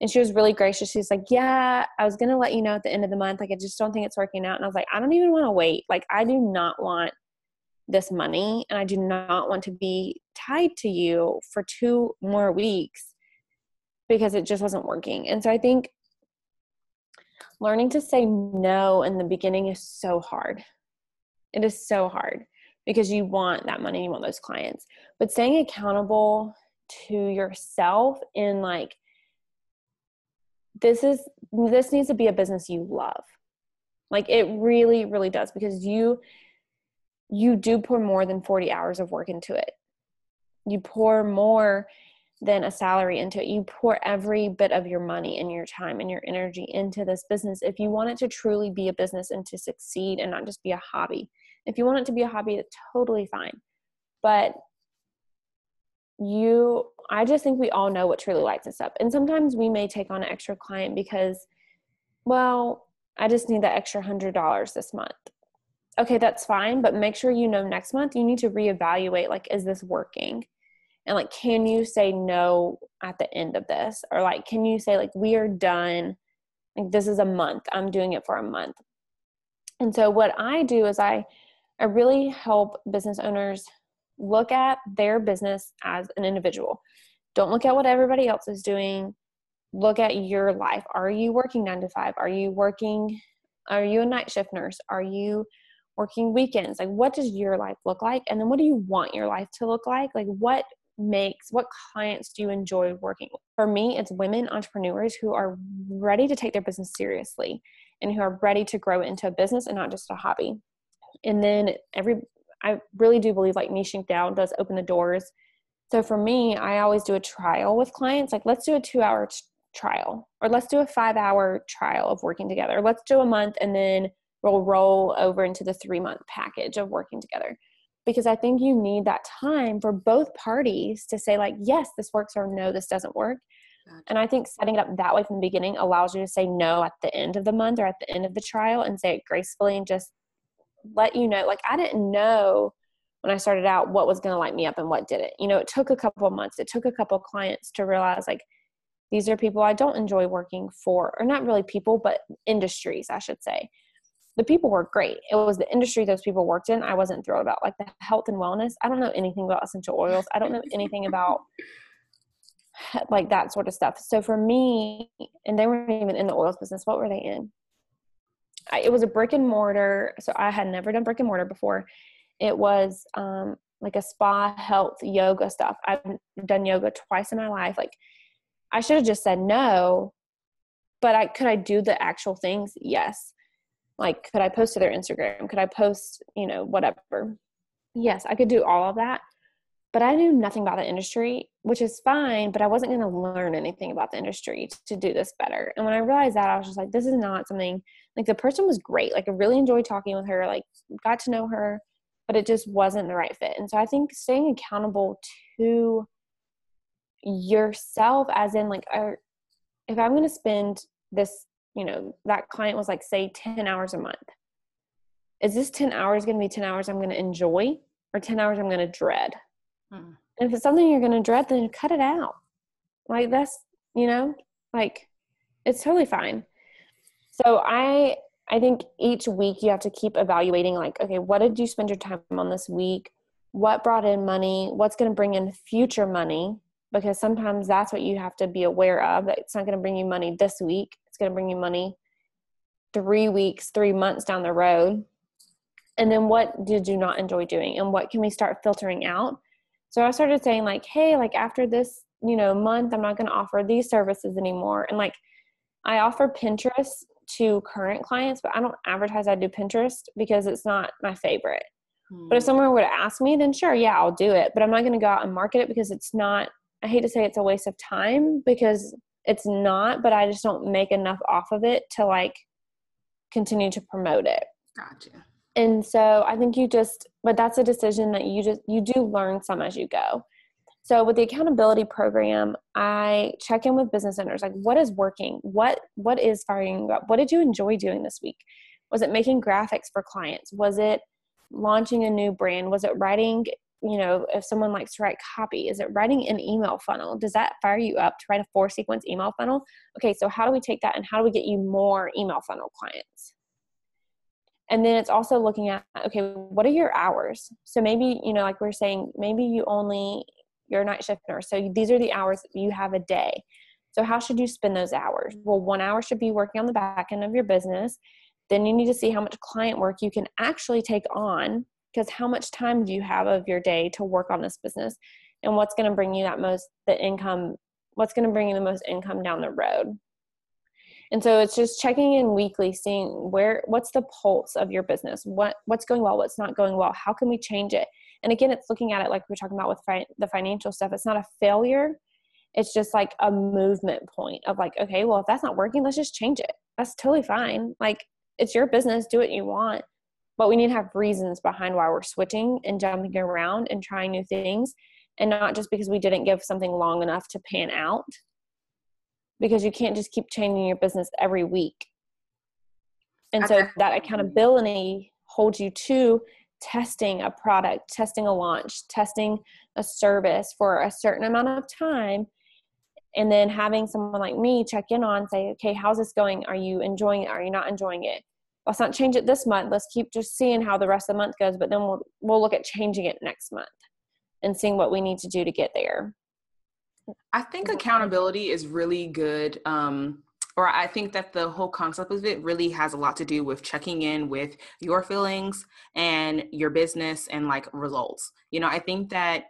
And she was really gracious. She's like, Yeah, I was going to let you know at the end of the month. Like, I just don't think it's working out. And I was like, I don't even want to wait. Like, I do not want this money and I do not want to be tied to you for two more weeks because it just wasn't working. And so I think learning to say no in the beginning is so hard. It is so hard because you want that money, you want those clients. But staying accountable to yourself in like this is this needs to be a business you love Like it really, really does because you you do pour more than 40 hours of work into it. You pour more than a salary into it. You pour every bit of your money and your time and your energy into this business if you want it to truly be a business and to succeed and not just be a hobby. If you want it to be a hobby, it's totally fine. But you I just think we all know what truly lights us up. And sometimes we may take on an extra client because, well, I just need that extra hundred dollars this month. Okay, that's fine, but make sure you know next month you need to reevaluate like, is this working? And like, can you say no at the end of this? Or like, can you say, like, we are done? Like, this is a month. I'm doing it for a month. And so what I do is I I really help business owners look at their business as an individual. Don't look at what everybody else is doing. Look at your life. Are you working nine to five? Are you working? Are you a night shift nurse? Are you working weekends? Like, what does your life look like? And then what do you want your life to look like? Like, what makes what clients do you enjoy working with? For me, it's women entrepreneurs who are ready to take their business seriously and who are ready to grow into a business and not just a hobby. And then every I really do believe like niching down does open the doors. So for me, I always do a trial with clients. Like, let's do a two hour t- trial, or let's do a five hour trial of working together. Let's do a month and then we'll roll over into the three month package of working together. Because I think you need that time for both parties to say, like, yes, this works, or no, this doesn't work. Gotcha. And I think setting it up that way from the beginning allows you to say no at the end of the month or at the end of the trial and say it gracefully and just let you know like i didn't know when i started out what was going to light me up and what didn't you know it took a couple of months it took a couple of clients to realize like these are people i don't enjoy working for or not really people but industries i should say the people were great it was the industry those people worked in i wasn't thrilled about like the health and wellness i don't know anything about essential oils i don't know anything about *laughs* like that sort of stuff so for me and they weren't even in the oils business what were they in I, it was a brick and mortar. So I had never done brick and mortar before. It was um, like a spa, health, yoga stuff. I've done yoga twice in my life. Like I should have just said no, but I could I do the actual things? Yes. Like could I post to their Instagram? Could I post, you know, whatever? Yes, I could do all of that. But I knew nothing about the industry, which is fine, but I wasn't going to learn anything about the industry to do this better. And when I realized that, I was just like, this is not something like the person was great. Like I really enjoyed talking with her, like got to know her, but it just wasn't the right fit. And so I think staying accountable to yourself as in like if I'm going to spend this, you know, that client was like say 10 hours a month. Is this 10 hours going to be 10 hours I'm going to enjoy or 10 hours I'm going to dread? Hmm. And if it's something you're going to dread, then cut it out. Like that's, you know, like it's totally fine. So I I think each week you have to keep evaluating like, okay, what did you spend your time on this week? What brought in money? What's going to bring in future money? Because sometimes that's what you have to be aware of. That it's not going to bring you money this week. It's going to bring you money three weeks, three months down the road. And then what did you not enjoy doing? And what can we start filtering out? So I started saying like, hey, like after this, you know, month, I'm not going to offer these services anymore. And like I offer Pinterest to current clients, but I don't advertise I do Pinterest because it's not my favorite. Hmm. But if hmm. someone were to ask me, then sure, yeah, I'll do it. But I'm not going to go out and market it because it's not, I hate to say it's a waste of time because it's not, but I just don't make enough off of it to like continue to promote it. Gotcha. And so I think you just, but that's a decision that you just, you do learn some as you go. So with the accountability program, I check in with business owners like what is working? What what is firing you up? What did you enjoy doing this week? Was it making graphics for clients? Was it launching a new brand? Was it writing, you know, if someone likes to write copy, is it writing an email funnel? Does that fire you up to write a four sequence email funnel? Okay, so how do we take that and how do we get you more email funnel clients? and then it's also looking at okay what are your hours so maybe you know like we are saying maybe you only you're a night shift nurse. So these are the hours you have a day. So how should you spend those hours? Well, one hour should be working on the back end of your business. Then you need to see how much client work you can actually take on because how much time do you have of your day to work on this business and what's going to bring you that most the income what's going to bring you the most income down the road And so it's just checking in weekly, seeing where what's the pulse of your business, what what's going well, what's not going well, how can we change it? And again, it's looking at it like we're talking about with fi- the financial stuff. It's not a failure. It's just like a movement point of like, okay, well, if that's not working, let's just change it. That's totally fine. Like it's your business, do what you want. But we need to have reasons behind why we're switching and jumping around and trying new things and not just because we didn't give something long enough to pan out because you can't just keep changing your business every week. And so that accountability holds you to testing a product, testing a launch, testing a service for a certain amount of time. And then having someone like me check in on, say, okay, how's this going? Are you enjoying it? Are you not enjoying it? Let's not change it this month. Let's keep just seeing how the rest of the month goes, but then we'll we'll look at changing it next month and seeing what we need to do to get there. I think accountability is really good. Um, or I think that the whole concept of it really has a lot to do with checking in with your feelings and your business and like results. You know, I think that.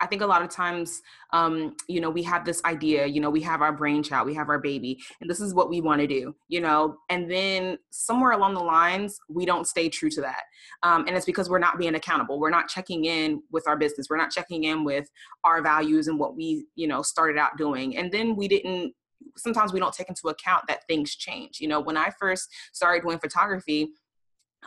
I think a lot of times, um, you know, we have this idea, you know, we have our brainchild, we have our baby, and this is what we want to do, you know, and then somewhere along the lines, we don't stay true to that. Um, and it's because we're not being accountable. We're not checking in with our business. We're not checking in with our values and what we, you know, started out doing. And then we didn't, sometimes we don't take into account that things change. You know, when I first started doing photography,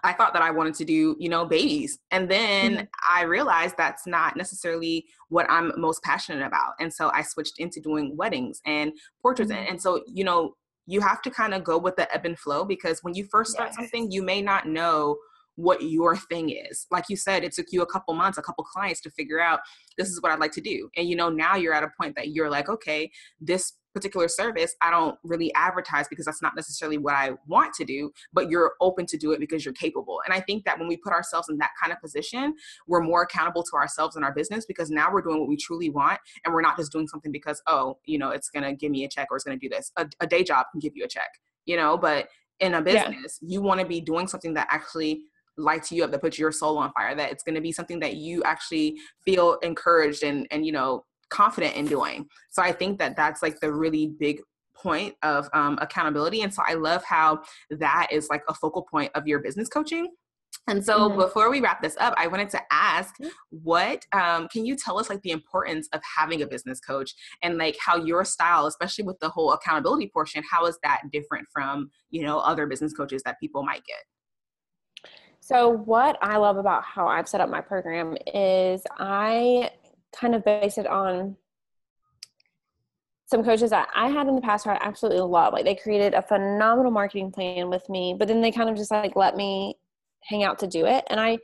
I thought that I wanted to do, you know, babies. And then mm-hmm. I realized that's not necessarily what I'm most passionate about. And so I switched into doing weddings and portraits. Mm-hmm. And so, you know, you have to kind of go with the ebb and flow because when you first start yes. something, you may not know what your thing is. Like you said, it took you a couple months, a couple clients to figure out this is what I'd like to do. And you know, now you're at a point that you're like, okay, this particular service I don't really advertise because that's not necessarily what I want to do, but you're open to do it because you're capable. And I think that when we put ourselves in that kind of position, we're more accountable to ourselves and our business because now we're doing what we truly want and we're not just doing something because, oh, you know, it's going to give me a check or it's going to do this. A, a, day job can give you a check, you know, but in a business, yeah. you want to be doing something that actually lights you up that puts your soul on fire that it's going to be something that you actually feel encouraged and and you know confident in doing. So I think that that's like the really big point of um, accountability. And so I love how that is like a focal point of your business coaching. And so mm-hmm. before we wrap this up, I wanted to ask what um, can you tell us like the importance of having a business coach and like how your style, especially with the whole accountability portion, how is that different from, you know, other business coaches that people might get? So what I love about how I've set up my program is I kind of base it on some coaches that I had in the past who I absolutely love. Like they created a phenomenal marketing plan with me, but then they kind of just like let me hang out to do it. And I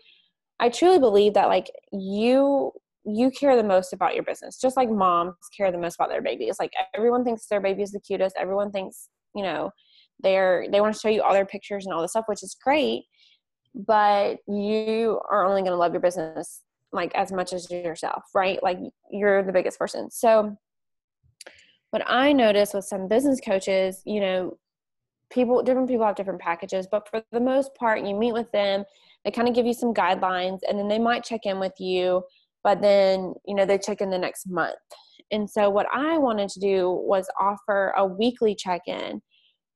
I truly believe that like you you care the most about your business, just like moms care the most about their babies. Like everyone thinks their baby is the cutest. Everyone thinks, you know, they're they want to show you all their pictures and all this stuff, which is great. But you are only going to love your business like as much as yourself, right? Like you're the biggest person. So what I notice with some business coaches, you know, people different people have different packages, but for the most part you meet with them, they kind of give you some guidelines and then they might check in with you, but then, you know, they check in the next month. And so what I wanted to do was offer a weekly check-in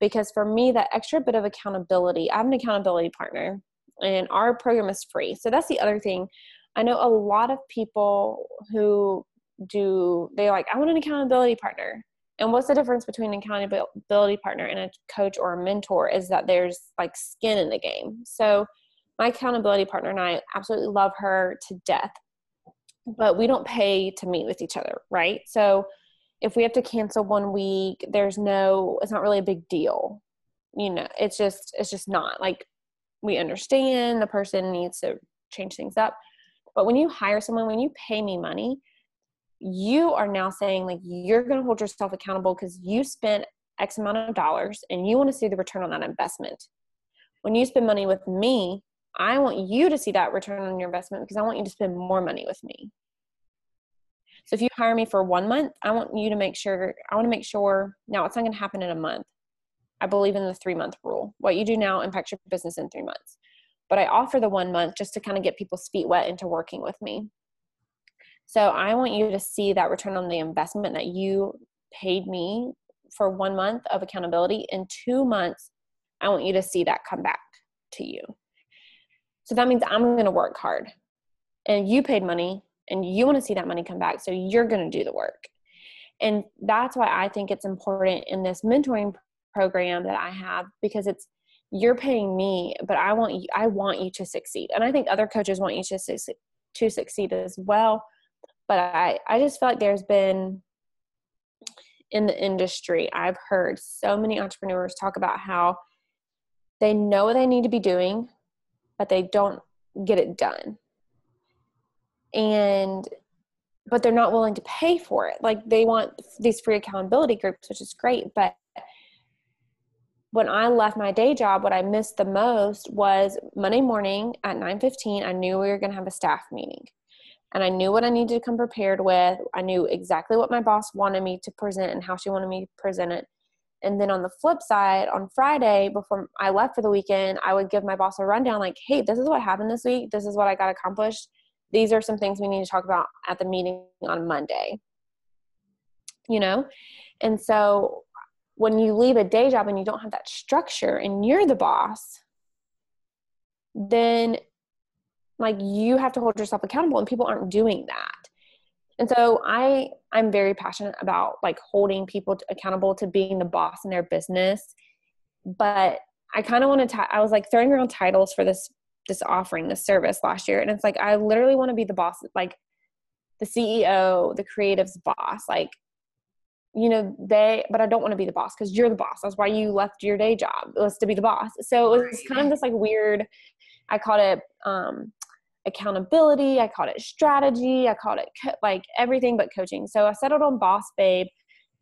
because for me that extra bit of accountability, I have an accountability partner and our program is free. So that's the other thing I know a lot of people who do, they like, I want an accountability partner. And what's the difference between an accountability partner and a coach or a mentor is that there's like skin in the game. So, my accountability partner and I absolutely love her to death, but we don't pay to meet with each other, right? So, if we have to cancel one week, there's no, it's not really a big deal. You know, it's just, it's just not like we understand the person needs to change things up but when you hire someone, when you pay me money, you are now saying like you're going to hold yourself accountable because you spent X amount of dollars and you want to see the return on that investment. When you spend money with me, I want you to see that return on your investment because I want you to spend more money with me. So if you hire me for one month, I want you to make sure, I want to make sure, now it's not going to happen in a month. I believe in the three month rule. What you do now impacts your business in three months but I offer the one month just to kind of get people's feet wet into working with me. So I want you to see that return on the investment that you paid me for one month of accountability. In two months, I want you to see that come back to you. So that means I'm going to work hard. And you paid money and you want to see that money come back. So you're going to do the work. And that's why I think it's important in this mentoring program that I have because it's you're paying me, but I want you I want you to succeed. And I think other coaches want you to succeed to succeed as well. But I, I just feel like there's been in the industry, I've heard so many entrepreneurs talk about how they know what they need to be doing, but they don't get it done. And but they're not willing to pay for it. Like they want these free accountability groups, which is great, but when I left my day job, what I missed the most was Monday morning at 9:15, I knew we were going to have a staff meeting. And I knew what I needed to come prepared with. I knew exactly what my boss wanted me to present and how she wanted me to present it. And then on the flip side, on Friday, before I left for the weekend, I would give my boss a rundown like, hey, this is what happened this week. This is what I got accomplished. These are some things we need to talk about at the meeting on Monday. You know? And so when you leave a day job and you don't have that structure and you're the boss, then like you have to hold yourself accountable and people aren't doing that. And so I I'm very passionate about like holding people accountable to being the boss in their business. But I kind of want to I was like throwing around titles for this this offering, this service last year and it's like I literally want to be the boss like the CEO, the creative's boss. Like you know they but i don't want to be the boss because you're the boss. That's why you left your day job was to be the boss. So it was kind of this like weird i called it um accountability i called it strategy i called it co- like everything but coaching. So i settled on boss babe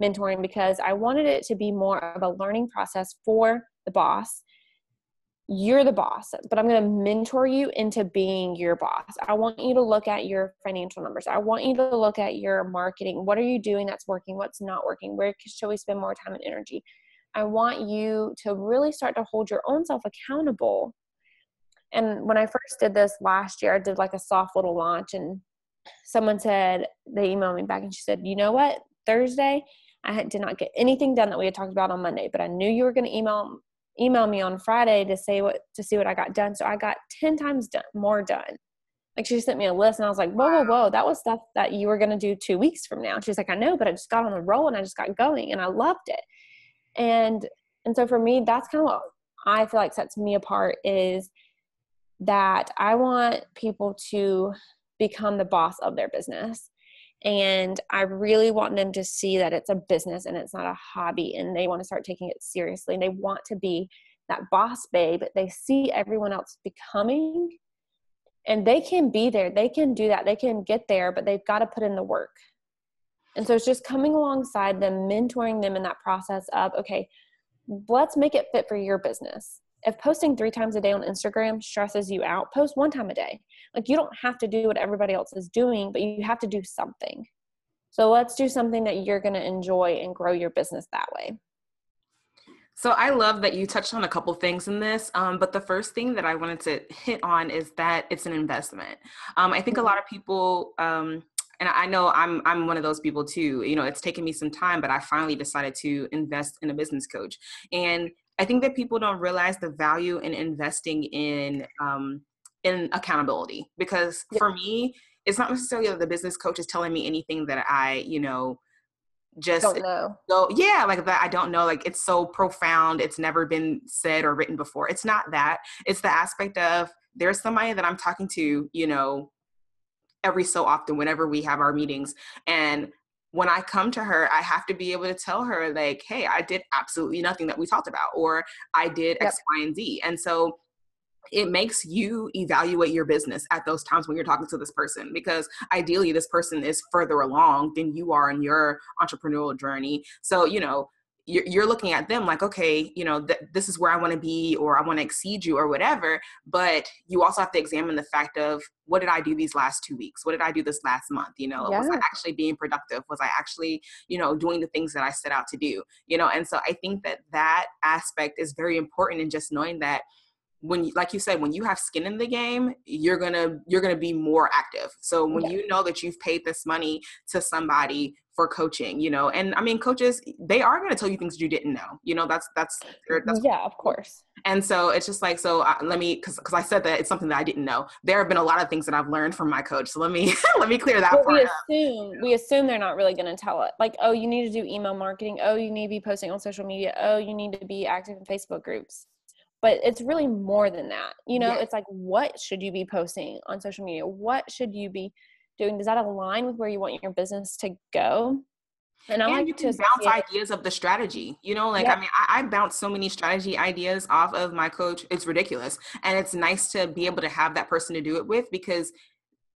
mentoring because i wanted it to be more of a learning process for the boss you're the boss, but I'm going to mentor you into being your boss. I want you to look at your financial numbers. I want you to look at your marketing. What are you doing that's working? What's not working? Where should we spend more time and energy? I want you to really start to hold your own self accountable. And when I first did this last year, I did like a soft little launch, and someone said, they emailed me back and she said, You know what? Thursday, I did not get anything done that we had talked about on Monday, but I knew you were going to email email me on Friday to say what to see what I got done. So I got 10 times done, more done. Like she sent me a list and I was like, whoa, whoa, whoa, that was stuff that you were gonna do two weeks from now. she's like, I know, but I just got on the roll and I just got going and I loved it. And and so for me, that's kind of what I feel like sets me apart is that I want people to become the boss of their business. And I really want them to see that it's a business and it's not a hobby and they want to start taking it seriously. And they want to be that boss babe. They see everyone else becoming and they can be there. They can do that. They can get there, but they've got to put in the work. And so it's just coming alongside them, mentoring them in that process of, okay, let's make it fit for your business if posting three times a day on Instagram stresses you out, post one time a day. Like you don't have to do what everybody else is doing, but you have to do something. So let's do something that you're going to enjoy and grow your business that way. So I love that you touched on a couple things in this, um, but the first thing that I wanted to hit on is that it's an investment. Um, I think a lot of people, um, and I know I'm I'm one of those people too. You know, it's taken me some time, but I finally decided to invest in a business coach. And I think that people don't realize the value in investing in um, in accountability because yeah. for me, it's not necessarily that the business coach is telling me anything that I, you know, just don't know. So yeah, like that I don't know. Like it's so profound. It's never been said or written before. It's not that. It's the aspect of there's somebody that I'm talking to, you know, every so often whenever we have our meetings and when I come to her, I have to be able to tell her, like, hey, I did absolutely nothing that we talked about, or I did yep. X, Y, and Z. And so it makes you evaluate your business at those times when you're talking to this person because ideally this person is further along than you are in your entrepreneurial journey. So, you know, you're, you're looking at them like okay you know th- this is where i want to be or i want to exceed you or whatever but you also have to examine the fact of what did i do these last two weeks? What did i do this last month? You know yeah. was i actually being productive? Was i actually you know doing the things that i set out to do? You know and so i think that that aspect is very important in just knowing that when you, like you said when you have skin in the game you're gonna you're gonna be more active. So when you know that you've paid this money to somebody for coaching you know and i mean coaches they are going to tell you things you didn't know you know that's that's, that's yeah of course. And so it's just like so uh, let me because because i said that it's something that i didn't know. There have been a lot of things that i've learned from my coach so let me *laughs* let me clear that part we assume up. we assume they're not really going to tell it. Like oh you need to do email marketing. Oh you need to be posting on social media. Oh you need to be active in facebook groups but it's really more than that you know? It's like what should you be posting on social media? What should you be doing? Does that align with where you want your business to go? And I and like you can bounce ideas of the strategy. You know, like I mean, I, I bounce so many strategy ideas off of my coach. It's ridiculous, and it's nice to be able to have that person to do it with because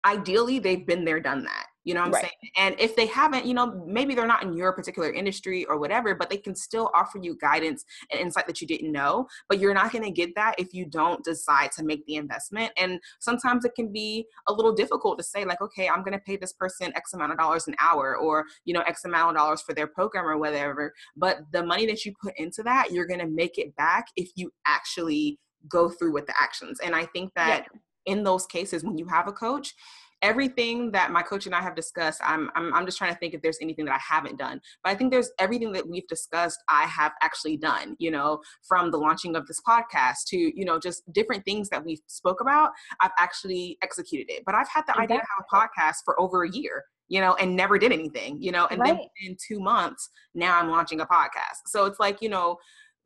ideally they've been there, done that. You know what I'm right. saying? And if they haven't, you know, maybe they're not in your particular industry or whatever, but they can still offer you guidance and insight that you didn't know. But you're not going to get that if you don't decide to make the investment. And sometimes it can be a little difficult to say, like, okay, I'm going to pay this person X amount of dollars an hour or, you know, X amount of dollars for their program or whatever. But the money that you put into that, you're going to make it back if you actually go through with the actions. And I think that yeah. In those cases, when you have a coach, everything that my coach and I have discussed, I'm, I'm, I'm just trying to think if there's anything that I haven't done. But I think there's everything that we've discussed, I have actually done, you know, from the launching of this podcast to, you know, just different things that we spoke about, I've actually executed it. But I've had the exactly. idea to have a podcast for over a year you know, and never did anything, you know, and right. then in two months, now I'm launching a podcast. So it's like, you know,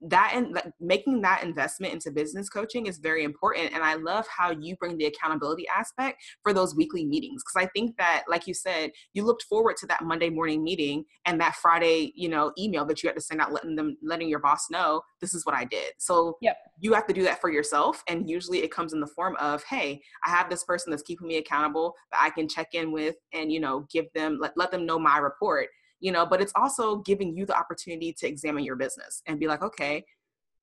that and making that investment into business coaching is very important and i love how you bring the accountability aspect for those weekly meetings because i think that like you said you looked forward to that monday morning meeting and that friday you know email that you had to send out letting them letting your boss know this is what i did so yep. you have to do that for yourself and usually it comes in the form of hey i have this person that's keeping me accountable that i can check in with and you know give them let, let them know my report you know, but it's also giving you the opportunity to examine your business and be like, okay,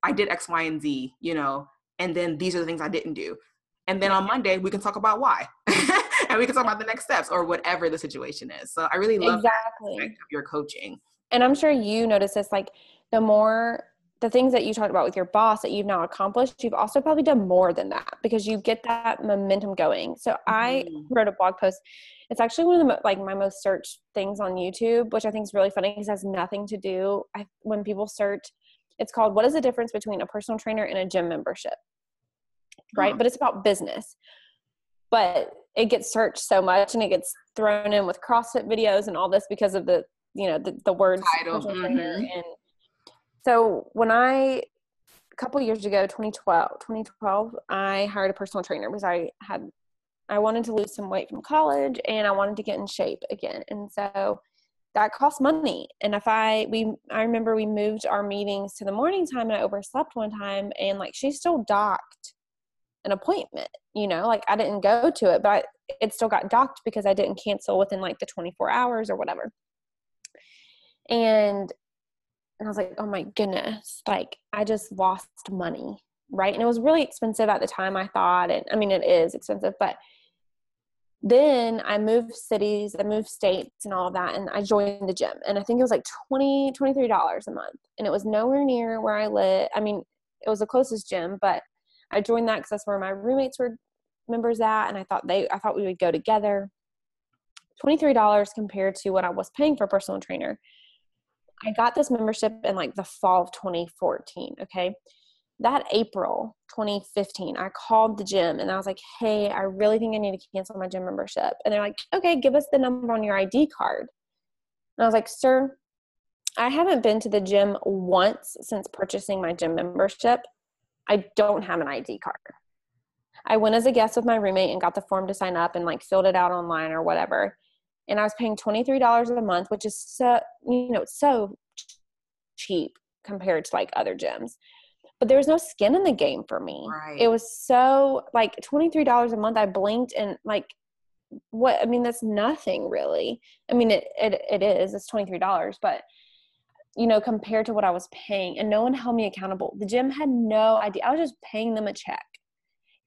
I did X, Y, and Z, you know, and then these are the things I didn't do. And then on Monday, we can talk about why. *laughs* and we can talk about the next steps or whatever the situation is. So I really love exactly. your coaching. And I'm sure you notice this like the more the things that you talked about with your boss that you've now accomplished, you've also probably done more than that because you get that momentum going. So mm-hmm. I wrote a blog post. It's actually one of the like my most searched things on YouTube, which I think is really funny because it has nothing to do. I, when people search, it's called "What is the difference between a personal trainer and a gym membership?" Right, but it's about business. But it gets searched so much, and it gets thrown in with CrossFit videos and all this because of the you know the, the words title mm-hmm. and so when I a couple years ago 2012 2012 i hired a personal trainer because i had i wanted to lose some weight from college and i wanted to get in shape again. And so that cost money. And if i we i remember we moved our meetings to the morning time and i overslept one time and like she still docked an appointment you know like i didn't go to it but it still got docked because i didn't cancel within like the 24 hours or whatever. And and I was like, oh my goodness, like I just lost money, right? And it was really expensive at the time, I thought. And I mean, it is expensive, but then I moved cities, I moved states and all of that, and I joined the gym. And I think it was like 20 $23 a month. And it was nowhere near where I live. I mean, it was the closest gym, but I joined that because that's where my roommates were members at. And I thought they, I thought we would go together. $23 compared to what I was paying for a personal trainer I got this membership in like the fall of 2014. Okay. That April 2015, I called the gym and I was like, hey, I really think I need to cancel my gym membership. And they're like, okay, give us the number on your ID card. And I was like, sir, I haven't been to the gym once since purchasing my gym membership. I don't have an ID card. I went as a guest with my roommate and got the form to sign up and like filled it out online or whatever and I was paying $23 a month, which is so, you know, so cheap compared to like other gyms. But there was no skin in the game for me. Right. It was so like $23 a month. I blinked and like, what, I mean, that's nothing really. I mean, it, it, it is, it's $23, but you know, compared to what I was paying and no one held me accountable. The gym had no idea. I was just paying them a check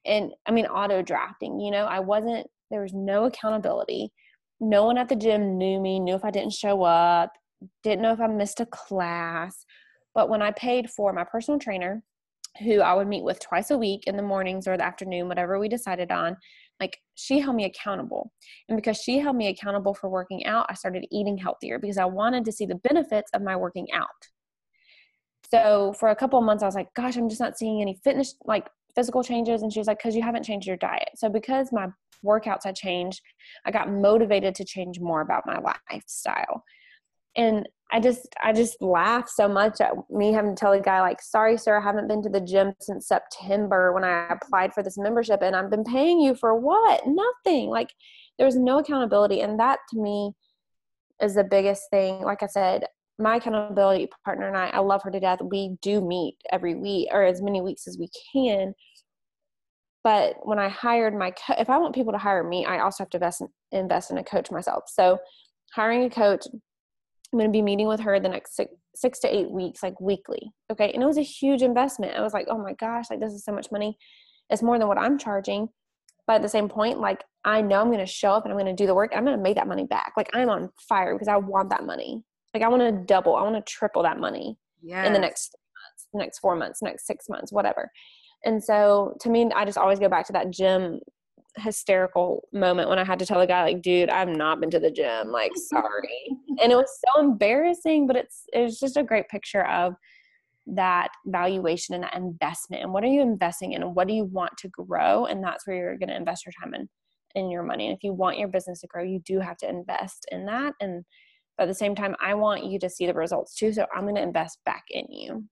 and I mean, auto drafting, you know, I wasn't, there was no accountability no one at the gym knew me, knew if I didn't show up, didn't know if I missed a class. But when I paid for my personal trainer, who I would meet with twice a week in the mornings or the afternoon, whatever we decided on. Like she held me accountable. And because she held me accountable for working out, I started eating healthier because I wanted to see the benefits of my working out. So for a couple of months, I was like, gosh, I'm just not seeing any fitness, like physical changes. And she was like, because you haven't changed your diet. So because my workouts I changed, I got motivated to change more about my lifestyle. And I just I just laugh so much at me having to tell a guy like, sorry, sir, I haven't been to the gym since September when I applied for this membership and I've been paying you for what? Nothing. Like there's no accountability. And that to me is the biggest thing. Like I said, my accountability partner and I, I love her to death. We do meet every week or as many weeks as we can. But when I hired my, co- if I want people to hire me, I also have to invest in, invest in a coach myself. So hiring a coach, I'm going to be meeting with her the next six, six to eight weeks, like weekly. Okay. And it was a huge investment. I was like, oh my gosh, like this is so much money. It's more than what I'm charging. But at the same point, like I know I'm going to show up and I'm going to do the work. I'm going to make that money back. Like I'm on fire because I want that money. Like I want to double, I want to triple that money yes. in the next months, next four months, next six months, whatever. And so to me, I just always go back to that gym hysterical moment when I had to tell a guy like, dude, I've not been to the gym. Like, *laughs* sorry. and it was so embarrassing, but it's it was just a great picture of that valuation and that investment. And what are you investing in and what do you want to grow? And that's where you're gonna invest your time in in your money. And if you want your business to grow, you do have to invest in that. And but at the same time, I want you to see the results too. So I'm gonna invest back in you.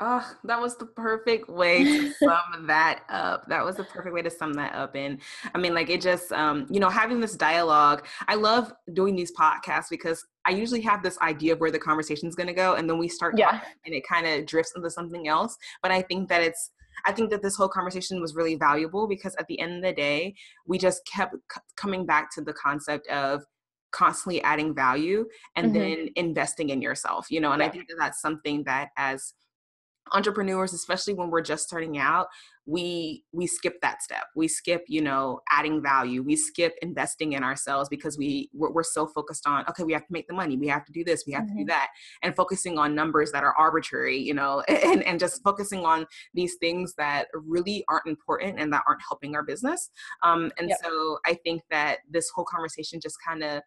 Oh, that was the perfect way to sum that up. That was the perfect way to sum that up. And I mean, like, it just, um, you know, having this dialogue. I love doing these podcasts because I usually have this idea of where the conversation is going to go. And then we start yeah. talking and it kind of drifts into something else. But I think that it's, I think that this whole conversation was really valuable because at the end of the day, we just kept c- coming back to the concept of constantly adding value and mm-hmm. then investing in yourself, you know, and yeah. I think that that's something that as entrepreneurs especially when we're just starting out we we skip that step we skip you know adding value we skip investing in ourselves because we we're, we're so focused on okay we have to make the money we have to do this we have mm-hmm. to do mm-hmm. that and focusing on numbers that are arbitrary you know *laughs* and, and just focusing on these things that really aren't important and that aren't helping our business um, and yep. so i think that this whole conversation just kind of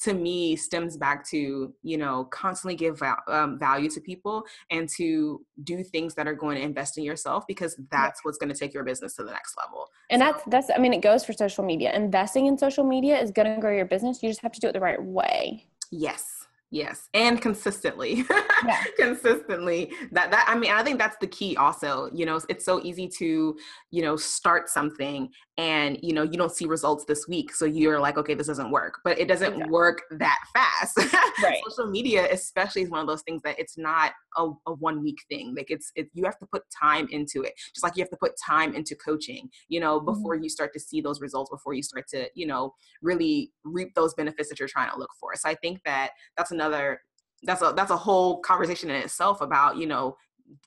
to me stems back to you know constantly give um, value to people and to do things that are going to invest in yourself because that's what's going to take your business to the next level and so. that's that's i mean it goes for social media investing in social media is going to grow your business you just have to do it the right way yes Yes, and consistently. Yeah. *laughs* consistently. That that I mean, I think that's the key also. You know, it's so easy to, you know, start something and, you know, you don't see results this week, so you're like, okay, this doesn't work. But it doesn't exactly. work that fast. Right. *laughs* Social media especially is one of those things that it's not a, a one week thing. Like it's it, you have to put time into it. Just like you have to put time into coaching, you know, before mm-hmm. you start to see those results, before you start to, you know, really reap those benefits that you're trying to look for. So I think that that's another that's a that's a whole conversation in itself about, you know,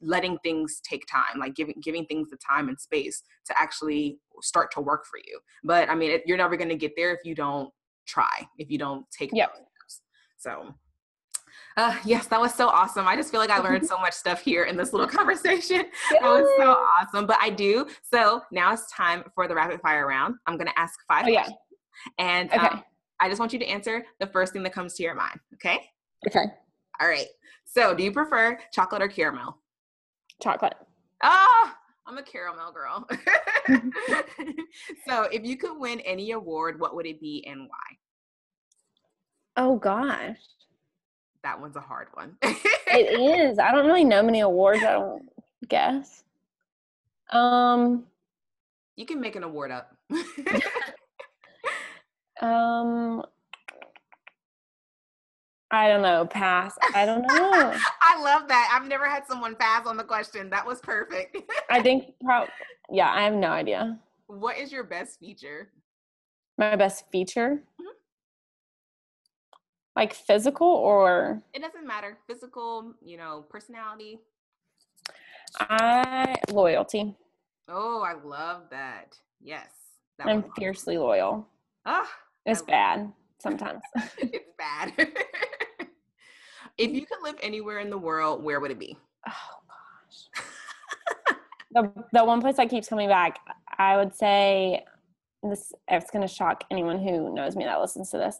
letting things take time like giving giving things the time and space to actually start to work for you but i mean it, you're never going to get there if you don't try if you don't take yep. steps so uh, yes, that was so awesome. I just feel like I learned *laughs* so much stuff here in this little *laughs* conversation. That was so awesome. But I do. So now it's time for the rapid fire round. I'm going to ask five oh, questions. And okay. um, I just want you to answer the first thing that comes to your mind. Okay. Okay. All right. So do you prefer chocolate or caramel? Chocolate. Ah, I'm a caramel girl. *laughs* so if you could win any award, what would it be and why? Oh gosh that one's a hard one. it *laughs* is. I don't really know many awards. I don't guess. Um, you can make an award up. *laughs* um, I don't know. Pass. I don't know. *laughs* I love that. I've never had someone pass on the question. That was perfect. I *laughs* think probably. Yeah, I have no idea. What is your best feature? My best feature? Mm-hmm. Like physical or? It doesn't matter. Physical, you know, personality. I loyalty. Oh, I love that. Yes. That I'm fiercely awesome. loyal. Ah, it's bad *laughs* sometimes. it's bad. If you could live anywhere in the world, where would it be? Oh gosh. the the one place that keeps coming back, I would say this it's going to shock anyone who knows me that listens to this,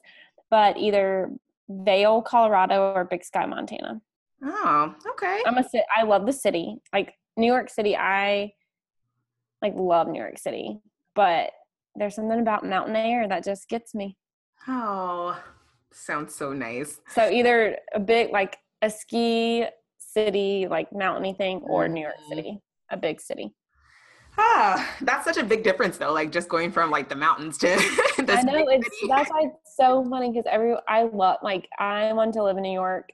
but either Vail, Colorado, or Big Sky, Montana. Oh, okay. I'm a I love the city. Like New York City, I like love New York City, but there's something about mountain air that just gets me. Oh, sounds so nice. So either a big like a ski city, like mountainy thing, or New York mm-hmm. City, a big city. Ah, that's such a big difference though. Like just going from like the mountains to *laughs* I know it's city. that's why it's so funny because every I love like I wanted to live in New York.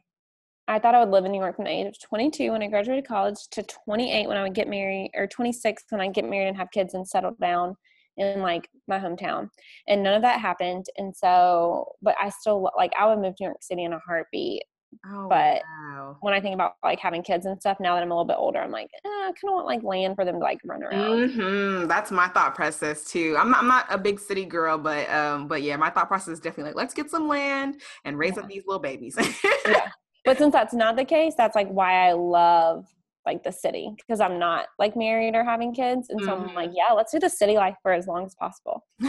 I thought I would live in New York from the age of 22 when I graduated college to 28 when I would get married, or 26 when I get married and have kids and settle down in like my hometown. And none of that happened. And so, but I still like I would move to New York City in a heartbeat. Oh, but wow. when I think about like having kids and stuff, now that I'm a little bit older, I'm like, eh, I kind of want like land for them to like run around. Mm-hmm. That's my thought process too. I'm not, I'm not a big city girl, but um, but yeah, my thought process is definitely like, let's get some land and raise yeah. up these little babies. *laughs* yeah. But since that's not the case, that's like why I love like the city because I'm not like married or having kids. And so mm-hmm. I'm like, mm-hmm. yeah, let's do the city life for as long as possible. *laughs*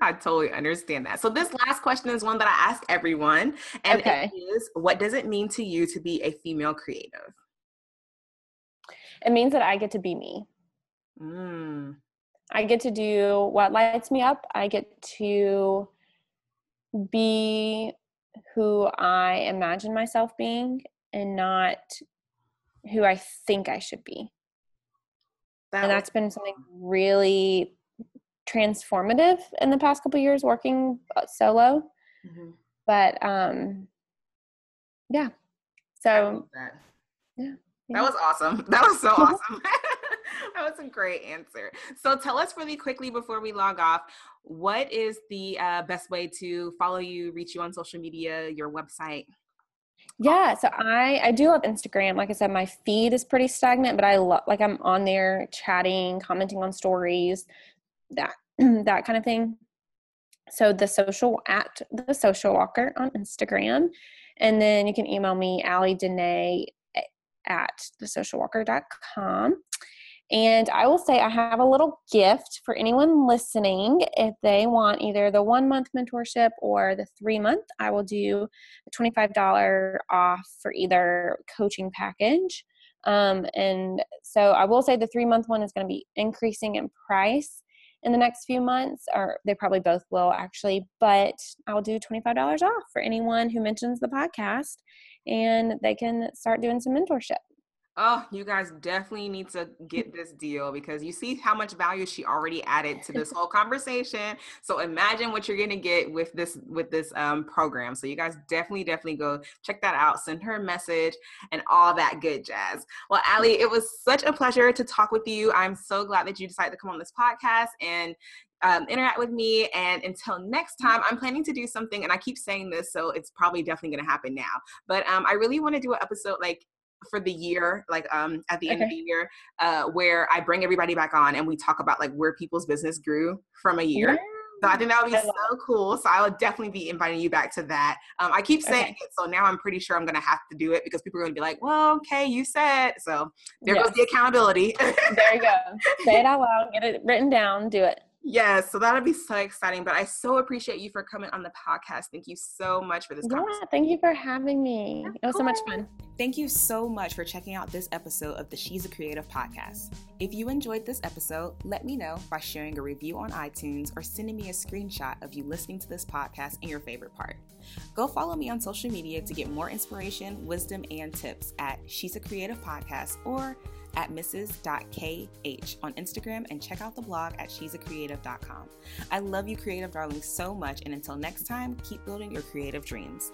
I totally understand that. So this last question is one that I ask everyone. And okay. it is what does it mean to you to be a female creative? It means that I get to be me. Mm. I get to do what lights me up. I get to be who I imagine myself being and not who I think I should be. That and that's been something really transformative in the past couple years working uh, solo. Mm-hmm. But um yeah. So that. Yeah, yeah. That was awesome. *laughs* That was so *laughs* awesome. *laughs* that was a great answer. So tell us really quickly before we log off, what is the uh, best way to follow you, reach you on social media, your website? Yeah, so I I do love Instagram. Like I said, my feed is pretty stagnant, but I love like I'm on there chatting, commenting on stories, that *clears throat* that kind of thing. So the social at the social walker on Instagram. And then you can email me, Allie Danae at the thesocialwalker.com. And I will say I have a little gift for anyone listening. If they want either the one month mentorship or the three month, I will do a $25 off for either coaching package. Um, and so I will say the three month one is going to be increasing in price in the next few months, or they probably both will actually, but I'll do $25 off for anyone who mentions the podcast and they can start doing some mentorship. Oh, you guys definitely need to get this deal because you see how much value she already added to this *laughs* whole conversation. So imagine what you're gonna get with this with this um, program. So you guys definitely, definitely go check that out. Send her a message and all that good jazz. Well, Allie, it was such a pleasure to talk with you. I'm so glad that you decided to come on this podcast and um, interact with me. And until next time, I'm planning to do something, and I keep saying this, so it's probably definitely going to happen now. But um, I really want to do an episode like for the year, like um at the end of the year, uh, where I bring everybody back on and we talk about like where people's business grew from a year. Yeah. So I think that would be so cool. So I would definitely be inviting you back to that. Um, I keep saying okay. it, so now I'm pretty sure I'm going to have to do it because people are going to be like, "Well, okay, you said." So there yes. goes the accountability. there you go. Say it *laughs* out loud. Get it written down. Do it. Yes, so that'll be so exciting. But I so appreciate you for coming on the podcast. Thank you so much for this. Yeah, thank you for having me. It was so much fun. Thank you so much for checking out this episode of the She's a Creative podcast. If you enjoyed this episode, let me know by sharing a review on iTunes or sending me a screenshot of you listening to this podcast and your favorite part. Go follow me on social media to get more inspiration, wisdom, and tips at She's a Creative Podcast or at mrs.kh on Instagram and check out the blog at she'sacreative.com. I love you, creative darlings, so much, and until next time, keep building your creative dreams.